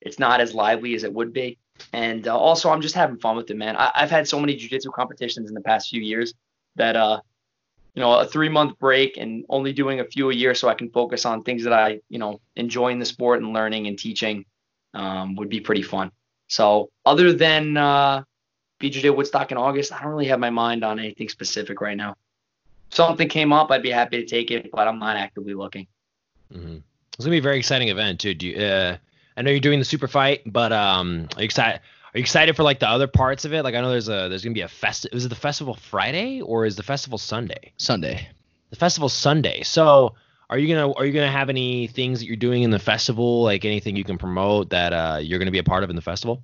Speaker 2: it's not as lively as it would be. And uh, also, I'm just having fun with it, man. I, I've had so many jiu-jitsu competitions in the past few years that uh, you know, a three month break and only doing a few a year so I can focus on things that I, you know, enjoy in the sport and learning and teaching um, would be pretty fun. So other than uh, BJJ Woodstock in August, I don't really have my mind on anything specific right now. If something came up, I'd be happy to take it, but I'm not actively looking.
Speaker 1: Mm-hmm. It's gonna be a very exciting event too. Do you, uh, I know you're doing the super fight, but um, are you excited? Are you excited for like the other parts of it? Like I know there's a there's gonna be a fest. Is it the festival Friday or is the festival Sunday?
Speaker 3: Sunday.
Speaker 1: The festival Sunday. So are you gonna are you gonna have any things that you're doing in the festival? Like anything you can promote that uh, you're gonna be a part of in the festival?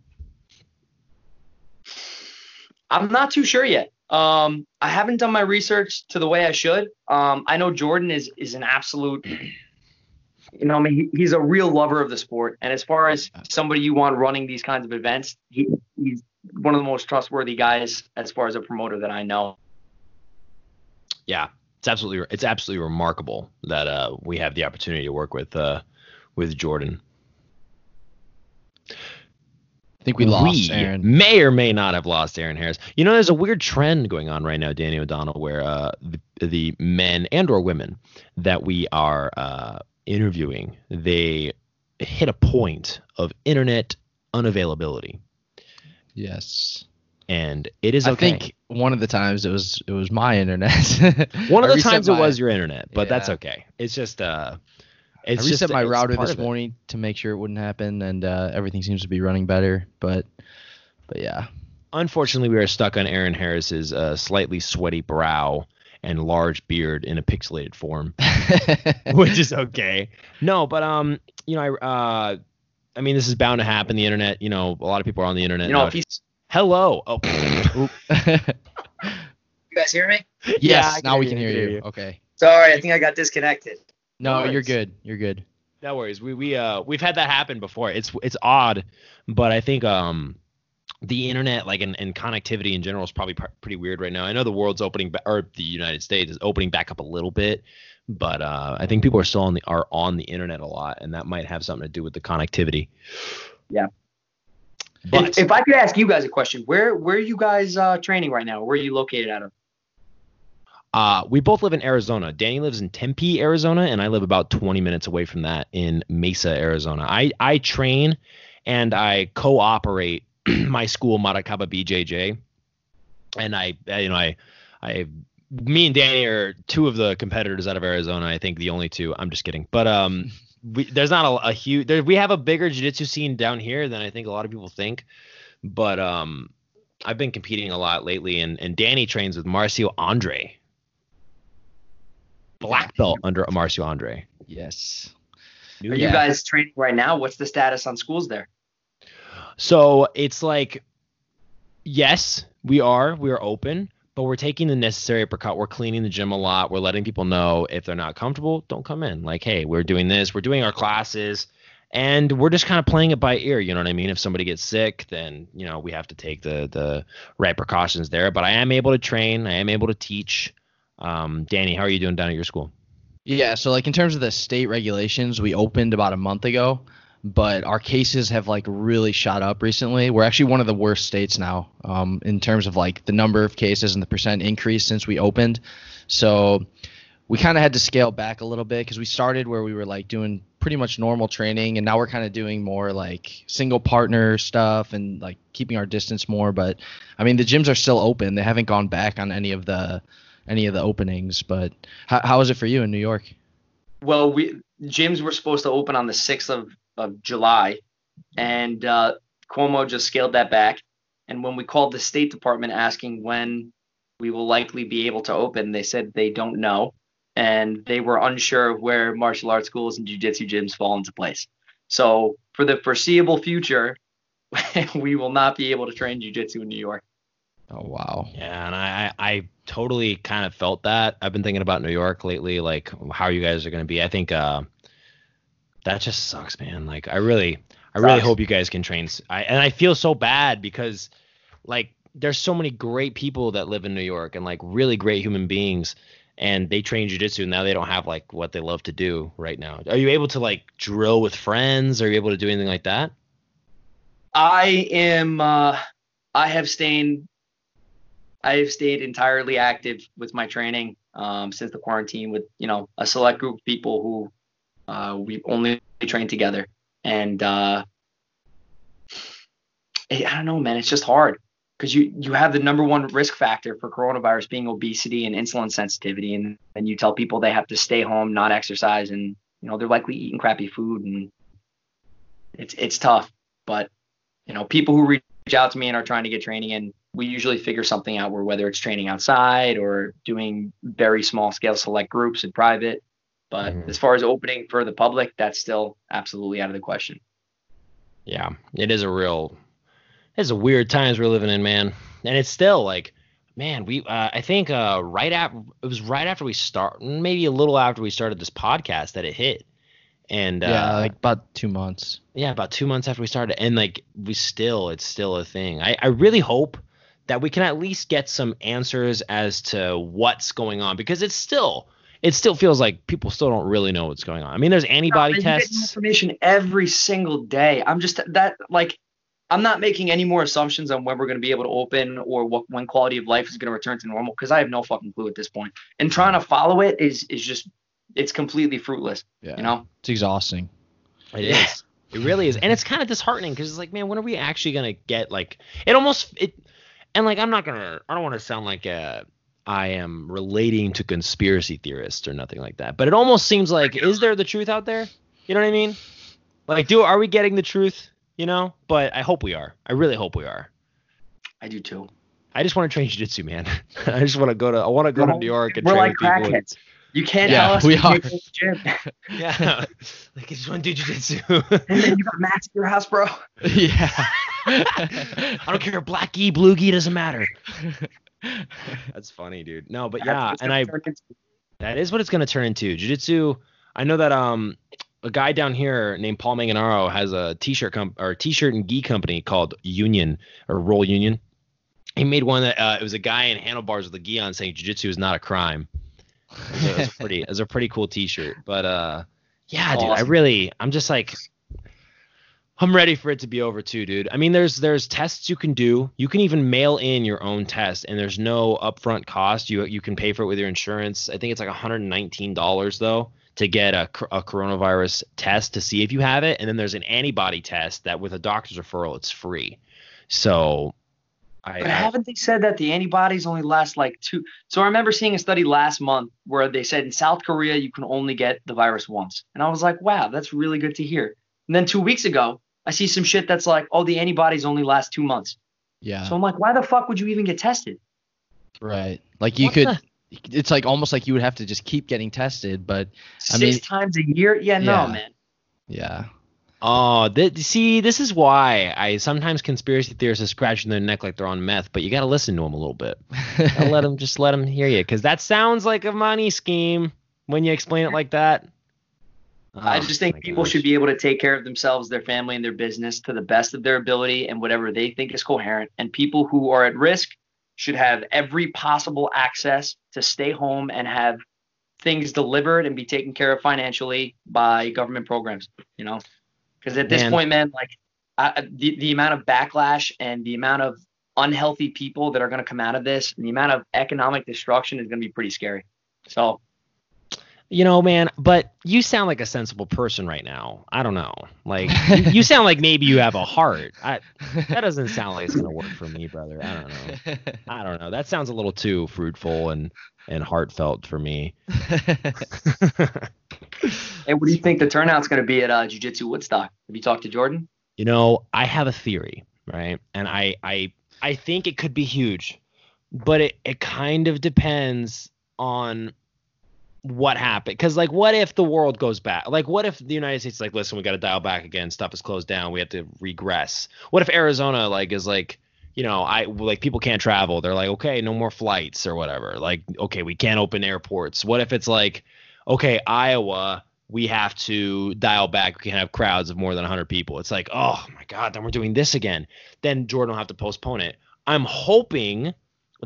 Speaker 2: I'm not too sure yet. Um, I haven't done my research to the way I should. Um, I know Jordan is is an absolute, you know, I mean, he, he's a real lover of the sport. And as far as somebody you want running these kinds of events, he, he's one of the most trustworthy guys as far as a promoter that I know.
Speaker 1: Yeah, it's absolutely it's absolutely remarkable that uh, we have the opportunity to work with uh, with Jordan.
Speaker 3: I think we lost Aaron.
Speaker 1: may or may not have lost Aaron Harris. You know, there's a weird trend going on right now, Danny O'Donnell, where uh, the, the men and or women that we are uh, interviewing, they hit a point of internet unavailability,
Speaker 3: Yes.
Speaker 1: and it is
Speaker 3: I think one of the times it was it was my internet.
Speaker 1: one of the times
Speaker 3: my-
Speaker 1: it was your internet, but that's okay. It's just uh,
Speaker 3: I reset
Speaker 1: just
Speaker 3: my router this morning to make sure it wouldn't happen, and uh, everything seems to be running better. But but yeah,
Speaker 1: unfortunately, we are stuck on Aaron Harris's uh, slightly sweaty brow and large beard in a pixelated form, which is okay. No, but um, you know, I uh, I mean, this is bound to happen. The internet, you know, a lot of people are on the internet.
Speaker 2: You know, if he's
Speaker 1: Hello. Oh.
Speaker 2: you guys hear me?
Speaker 3: yes,
Speaker 1: Yeah, I can
Speaker 3: now we can
Speaker 1: you, I
Speaker 3: hear you.
Speaker 1: hear you.
Speaker 3: Okay.
Speaker 2: Sorry, I think I got disconnected.
Speaker 3: No,
Speaker 2: Nice.
Speaker 3: you're good. You're good.
Speaker 1: No worries. We we uh we've had that happen before. It's it's odd, but I think um the internet like and, and connectivity in general is probably pr- pretty weird right now. I know the world's opening ba- or the United States is opening back up a little bit, but uh I think people are still on the are on the internet a lot, and that might have something to do with the connectivity.
Speaker 2: Yeah.
Speaker 1: But
Speaker 2: if, if I could ask you guys a question, where where are you guys uh, training right now? Where are you located out of?
Speaker 1: Uh, we both live in Arizona. Danny lives in Tempe, Arizona, and I live about 20 minutes away from that in Mesa, Arizona. I, I train and I co-operate my school Maracaba BJJ, and I, I- you know, I, I, me and Danny are two of the competitors out of Arizona. I think the only two. I'm just kidding, but um, we, there's not a, a huge. There, we have a bigger jiu-jitsu scene down here than I think a lot of people think, but um, I've been competing a lot lately, and and Danny trains with Marcio Andre black belt under Marcio Andre.
Speaker 3: Yes.
Speaker 2: Are
Speaker 3: Yeah.
Speaker 2: you guys training right now? What's the status on schools there?
Speaker 1: So it's like, yes, we are. We are open, but we're taking the necessary precaution. We're cleaning the gym a lot. We're letting people know if they're not comfortable, don't come in. Like, hey, we're doing this. We're doing our classes. And we're just kind of playing it by ear, you know what I mean? If somebody gets sick, then you know we have to take the the right precautions there. But I am able to train. I am able to teach. Um, Danny, how are you doing down at your school?
Speaker 3: Yeah, so like in terms of the state regulations, we opened about a month ago, but our cases have like really shot up recently. We're actually one of the worst states now um, in terms of like the number of cases and the percent increase since we opened. So we kind of had to scale back a little bit because we started where we were like doing pretty much normal training, and now we're kind of doing more like single partner stuff and like keeping our distance more. But I mean, the gyms are still open; they haven't gone back on any of the any of the openings. But how, how is it for you in New York?
Speaker 2: Well, we gyms were supposed to open on the sixth of, of July, and uh, Cuomo just scaled that back. And when we called the State Department asking when we will likely be able to open, they said they don't know, and they were unsure of where martial arts schools and jujitsu gyms fall into place. So for the foreseeable future, we will not be able to train jujitsu in New York.
Speaker 3: Oh wow.
Speaker 1: Yeah, and I, I I totally kind of felt that. I've been thinking about New York lately, like how you guys are gonna be. I think uh, that just sucks, man. Like I really, I really hope you guys can train. I and I feel so bad because, like, there's so many great people that live in New York and like really great human beings, and they train jujitsu. and Now they don't have like what they love to do right now. Are you able to like drill with friends? Are you able to do anything like that?
Speaker 2: I am. Uh, I have stayed. I have stayed entirely active with my training um, since the quarantine. With you know a select group of people who uh, we only train together, and uh, I don't know, man. It's just hard because you you have the number one risk factor for coronavirus being obesity and insulin sensitivity, and then you tell people they have to stay home, not exercise, and you know they're likely eating crappy food, and it's it's tough. But you know, people who reach out to me and are trying to get training in, we usually figure something out where whether it's training outside or doing very small scale select groups in private. But
Speaker 1: Mhm.
Speaker 2: as far as opening for the public, that's still absolutely out of the question.
Speaker 1: Yeah, it is a real, it's a weird times we're living in, man. And it's still like, man, we, uh, I think, uh, right after it was right after we start, maybe a little after we started this podcast that it hit, and uh,
Speaker 3: yeah, like about two months.
Speaker 1: yeah, about two months after we started, and like we still, it's still a thing. I, I really hope that we can at least get some answers as to what's going on because it's still, it still feels like people still don't really know what's going on. I mean, there's antibody
Speaker 2: No, man, you get
Speaker 1: tests.
Speaker 2: information every single day. I'm just that like I'm not making any more assumptions on when we're going to be able to open or what when quality of life is going to return to normal because I have no fucking clue at this point. And trying to follow it is is just it's completely fruitless.
Speaker 3: Yeah.
Speaker 2: You know.
Speaker 3: It's exhausting.
Speaker 1: It
Speaker 2: Yeah.
Speaker 1: is. It really is, and it's kind of disheartening because it's like, man, when are we actually gonna get like? It almost it, and like I'm not gonna. I don't want to sound like uh I am relating to conspiracy theorists or nothing like that, but it almost seems like, is there the truth out there? You know what I mean? Like, do are we getting the truth? You know? But I hope we are. I really hope we are.
Speaker 2: I do too.
Speaker 1: I just want to train jiu-jitsu, man. I just want to go to. I want to go to New York and
Speaker 2: We're
Speaker 1: train
Speaker 2: like
Speaker 1: people.
Speaker 2: crackheads. You can't
Speaker 3: Yeah,
Speaker 2: tell us
Speaker 3: we
Speaker 2: to
Speaker 3: are.
Speaker 2: gym.
Speaker 1: Yeah, like I just want to do jiu-jitsu.
Speaker 2: and then you got mats at your house, bro.
Speaker 3: yeah.
Speaker 1: I don't care, black gi, blue gi, doesn't matter. That's funny, dude. No, but yeah, and I that is what it's gonna turn into. Jiu-jitsu. I know that um a guy down here named Paul Manganaro has a t-shirt comp or t-shirt and gi company called Union or Roll Union. He made one that uh, it was a guy in handlebars with a gi on saying jiu-jitsu is not a crime. So it was pretty. It was a pretty cool T-shirt. But uh, yeah, dude, I really, I'm just like, I'm ready for it to be over too, dude. I mean, there's there's tests you can do. You can even mail in your own test, and there's no upfront cost. You you can pay for it with your insurance. I think it's like 119 dollars though to get a, a coronavirus test to see if you have it, and then there's an antibody test that with a doctor's referral it's free. So. I,
Speaker 2: But haven't they said that the antibodies only last like two? So I remember seeing a study last month where they said in South Korea you can only get the virus once, and I was like, wow, that's really good to hear. And then two weeks ago, I see some shit that's like, oh, the antibodies only last two months.
Speaker 3: yeah.
Speaker 2: So I'm like, why the fuck would you even get tested?
Speaker 3: right. Like you
Speaker 1: What
Speaker 3: could.
Speaker 1: the-
Speaker 3: It's like almost like you would have to just keep getting tested, but I
Speaker 2: Six
Speaker 3: mean-
Speaker 2: times a year? Yeah, no,
Speaker 3: Yeah.
Speaker 2: man.
Speaker 3: yeah.
Speaker 1: Oh, th- see, this is why I sometimes conspiracy theorists are scratching their neck like they're on meth, but you got to listen to them a little bit. Let them just let them hear you, because that sounds like a money scheme when you explain it like that.
Speaker 2: Oh, I
Speaker 1: Oh,
Speaker 2: just think people
Speaker 1: gosh.
Speaker 2: should be able to take care of themselves, their family, and their business to the best of their ability and whatever they think is coherent. And people who are at risk should have every possible access to stay home and have things delivered and be taken care of financially by government programs. You know, because at this
Speaker 1: Man.
Speaker 2: point, man, like I, I- the the amount of backlash and the amount of unhealthy people that are going to come out of this, and the amount of economic destruction is going to be pretty scary. So
Speaker 1: You know, man, but you sound like a sensible person right now. I don't know. Like, you, you sound like maybe you have a heart. I, that doesn't sound like it's gonna work for me, brother. I don't know. I don't know. That sounds a little too fruitful and and heartfelt for me.
Speaker 2: Hey, what do you think the turnout's going to be at uh, Jiu Jitsu Woodstock? Have you talked to Jordan?
Speaker 1: You know, I have a theory, right? And I I I think it could be huge, but it it kind of depends on what happened. Cause like, what if the world goes back? Like, what if the United States like, listen, we got to dial back again. Stuff is closed down. We have to regress. What if Arizona like is like, you know, I like people can't travel. They're like, okay, no more flights or whatever. Like, okay, we can't open airports. What if it's like, okay, Iowa, we have to dial back. We can't have crowds of more than 100 people. It's like, oh my God, then we're doing this again. Then Jordan will have to postpone it. I'm hoping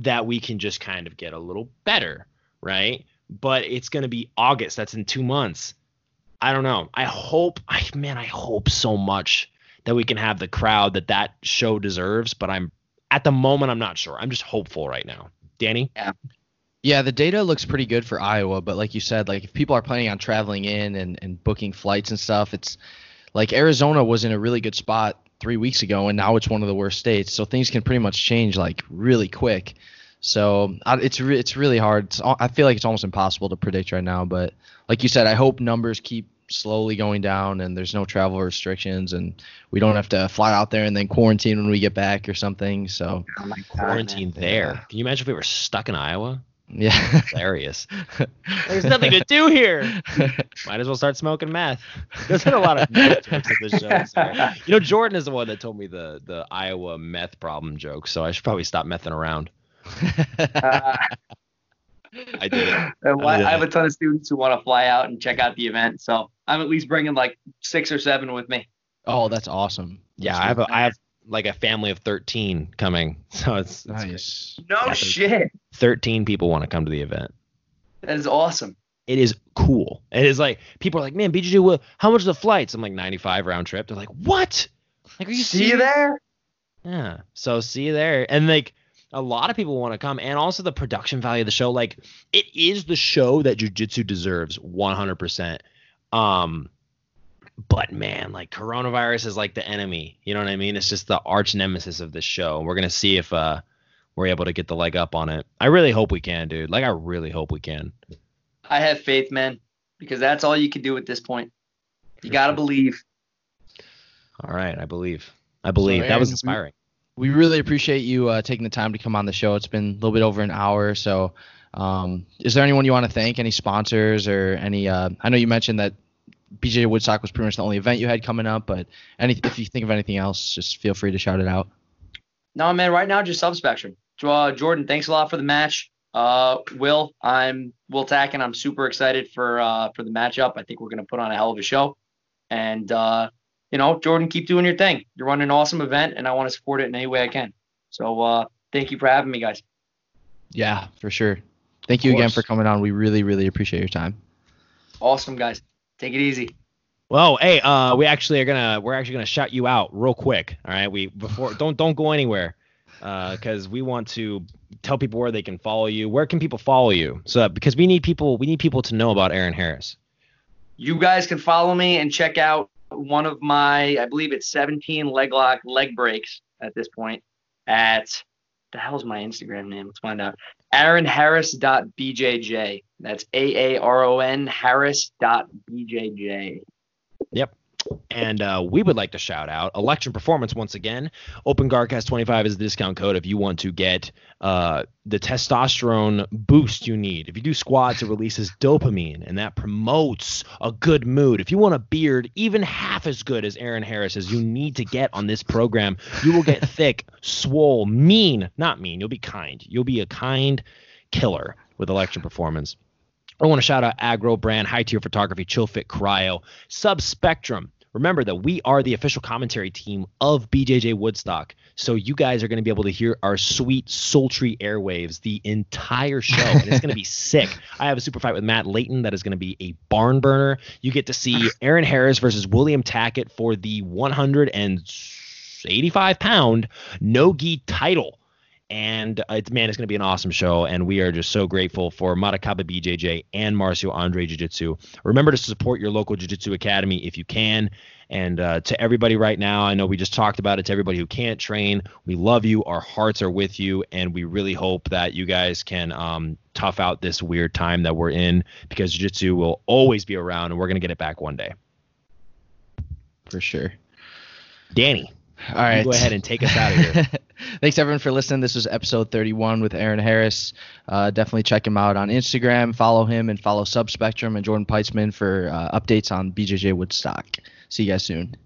Speaker 1: that we can just kind of get a little better, right? But it's going to be August. That's in two months. I don't know. I hope, I man, I hope so much that we can have the crowd that that show deserves. But I'm at the moment, I'm not sure. I'm just hopeful right now. Danny,
Speaker 3: Yeah, the data looks pretty good for Iowa, but like you said, like if people are planning on traveling in and, and booking flights and stuff, it's like Arizona was in a really good spot three weeks ago, and now it's one of the worst states. So things can pretty much change like really quick. So I, it's re- it's really hard. It's, I feel like it's almost impossible to predict right now. But like you said, I hope numbers keep slowly going down and there's no travel restrictions and we don't have to fly out there and then quarantine when we get back or something. So
Speaker 2: Oh my God,
Speaker 1: quarantine
Speaker 3: man.
Speaker 1: there.
Speaker 3: Yeah.
Speaker 1: Can you imagine if we were stuck in Iowa?
Speaker 3: yeah.
Speaker 1: Hilarious. There's nothing to do here. Might as well start smoking meth. There's been a lot of meth jokes in this show. so- You know, Jordan is the one that told me the the Iowa meth problem joke, so I should probably stop messing around.
Speaker 2: Uh,
Speaker 1: I did it. I did
Speaker 2: I have
Speaker 1: it.
Speaker 2: a ton of students who want to fly out and check out the event, so I'm at least bringing like six or seven with me.
Speaker 3: oh, that's awesome.
Speaker 1: Yeah,
Speaker 3: That's
Speaker 1: I have a, I have like a family of 13 coming, so it's, it's great.
Speaker 3: nice.
Speaker 2: No
Speaker 1: Yeah,
Speaker 2: shit,
Speaker 1: 13 people want to come to the event.
Speaker 2: that is awesome.
Speaker 1: It is cool. It is like people are like, man, BJJ, well, how much are the flights? I'm like 95 round trip. They're like, what? Like, are you
Speaker 2: See you there.
Speaker 1: Yeah. So see you there. And like a lot of people want to come and also the production value of the show. Like it is the show that jujitsu deserves 100%. Um, but man, like coronavirus is like the enemy. You know what I mean? It's just the arch nemesis of this show. We're going to see if, uh, we're able to get the leg up on it. I really hope we can, dude. Like I really hope we can.
Speaker 2: I have faith, man, because that's all you can do at this point. You gotta believe.
Speaker 1: All right. I believe. I believe that was
Speaker 3: Aaron, we-
Speaker 1: inspiring.
Speaker 3: We really appreciate you uh, taking the time to come on the show. It's been a little bit over an hour, so um, is there anyone you want to thank? Any sponsors or any? Uh, I know you mentioned that BJJ Woodstock was pretty much the only event you had coming up, but any if you think of anything else, just feel free to shout it out.
Speaker 2: No, man, right now just Subspectrum. Uh, Jordan, thanks a lot for the match. Uh, Will, I'm Will Tack, and I'm super excited for uh, for the matchup. I think we're gonna put on a hell of a show. And uh, you know, Jordan, keep doing your thing. You're running an awesome event, and I want to support it in any way I can. So uh, thank you for having me, guys.
Speaker 3: Yeah, for sure. Thank you again for coming on. We really, really appreciate your time.
Speaker 2: Awesome, guys. Take it easy.
Speaker 1: Well, hey, uh, we actually are gonna we're actually gonna shout you out real quick. All right, we before don't don't go anywhere because uh, we want to tell people where they can follow you. Where can people follow you? So because we need people we need people to know about Aaron Harris.
Speaker 2: You guys can follow me and check out one of my I believe it's 17 leg lock leg breaks at this point at the hell's my Instagram name? Let's find out. Aaron AaronHarris.bjj. That's A A R O N Harris.bjj.
Speaker 1: Yep. And uh, we would like to shout out Election Performance once again. Open Guardcast 25 is the discount code if you want to get uh, the testosterone boost you need. If you do squats, it releases dopamine, and that promotes a good mood. If you want a beard even half as good as Aaron Harris as you need to get on this program, you will get thick, swole, mean, not mean. You'll be kind. You'll be a kind killer with Election Performance. I want to shout out Agro Brand, High Tier Photography, Chill Fit Cryo, Subspectrum. Remember that we are the official commentary team of BJJ Woodstock. So you guys are going to be able to hear our sweet, sultry airwaves the entire show. And it's going to be sick. I have a super fight with Matt Layton that is going to be a barn burner. You get to see Aaron Harris versus William Tackett for the 185 pound no gi title and uh, it's man, it's going to be an awesome show, and we are just so grateful for Matakaba BJJ and Marcio Andre Jiu Jitsu. Remember to support your local Jiu Jitsu academy if you can. And uh, to everybody right now, I know we just talked about it. To everybody who can't train, we love you. Our hearts are with you, and we really hope that you guys can um, tough out this weird time that we're in because Jiu Jitsu will always be around, and we're going to get it back one day.
Speaker 3: For sure.
Speaker 1: Danny.
Speaker 3: All right.
Speaker 1: Go ahead and take us out of here.
Speaker 3: Thanks everyone for listening. This was episode 31 with Aaron Harris. Uh, definitely check him out on Instagram. Follow him and follow Subspectrum and Jordan Peitzman for uh, updates on BJJ Woodstock. See you guys soon.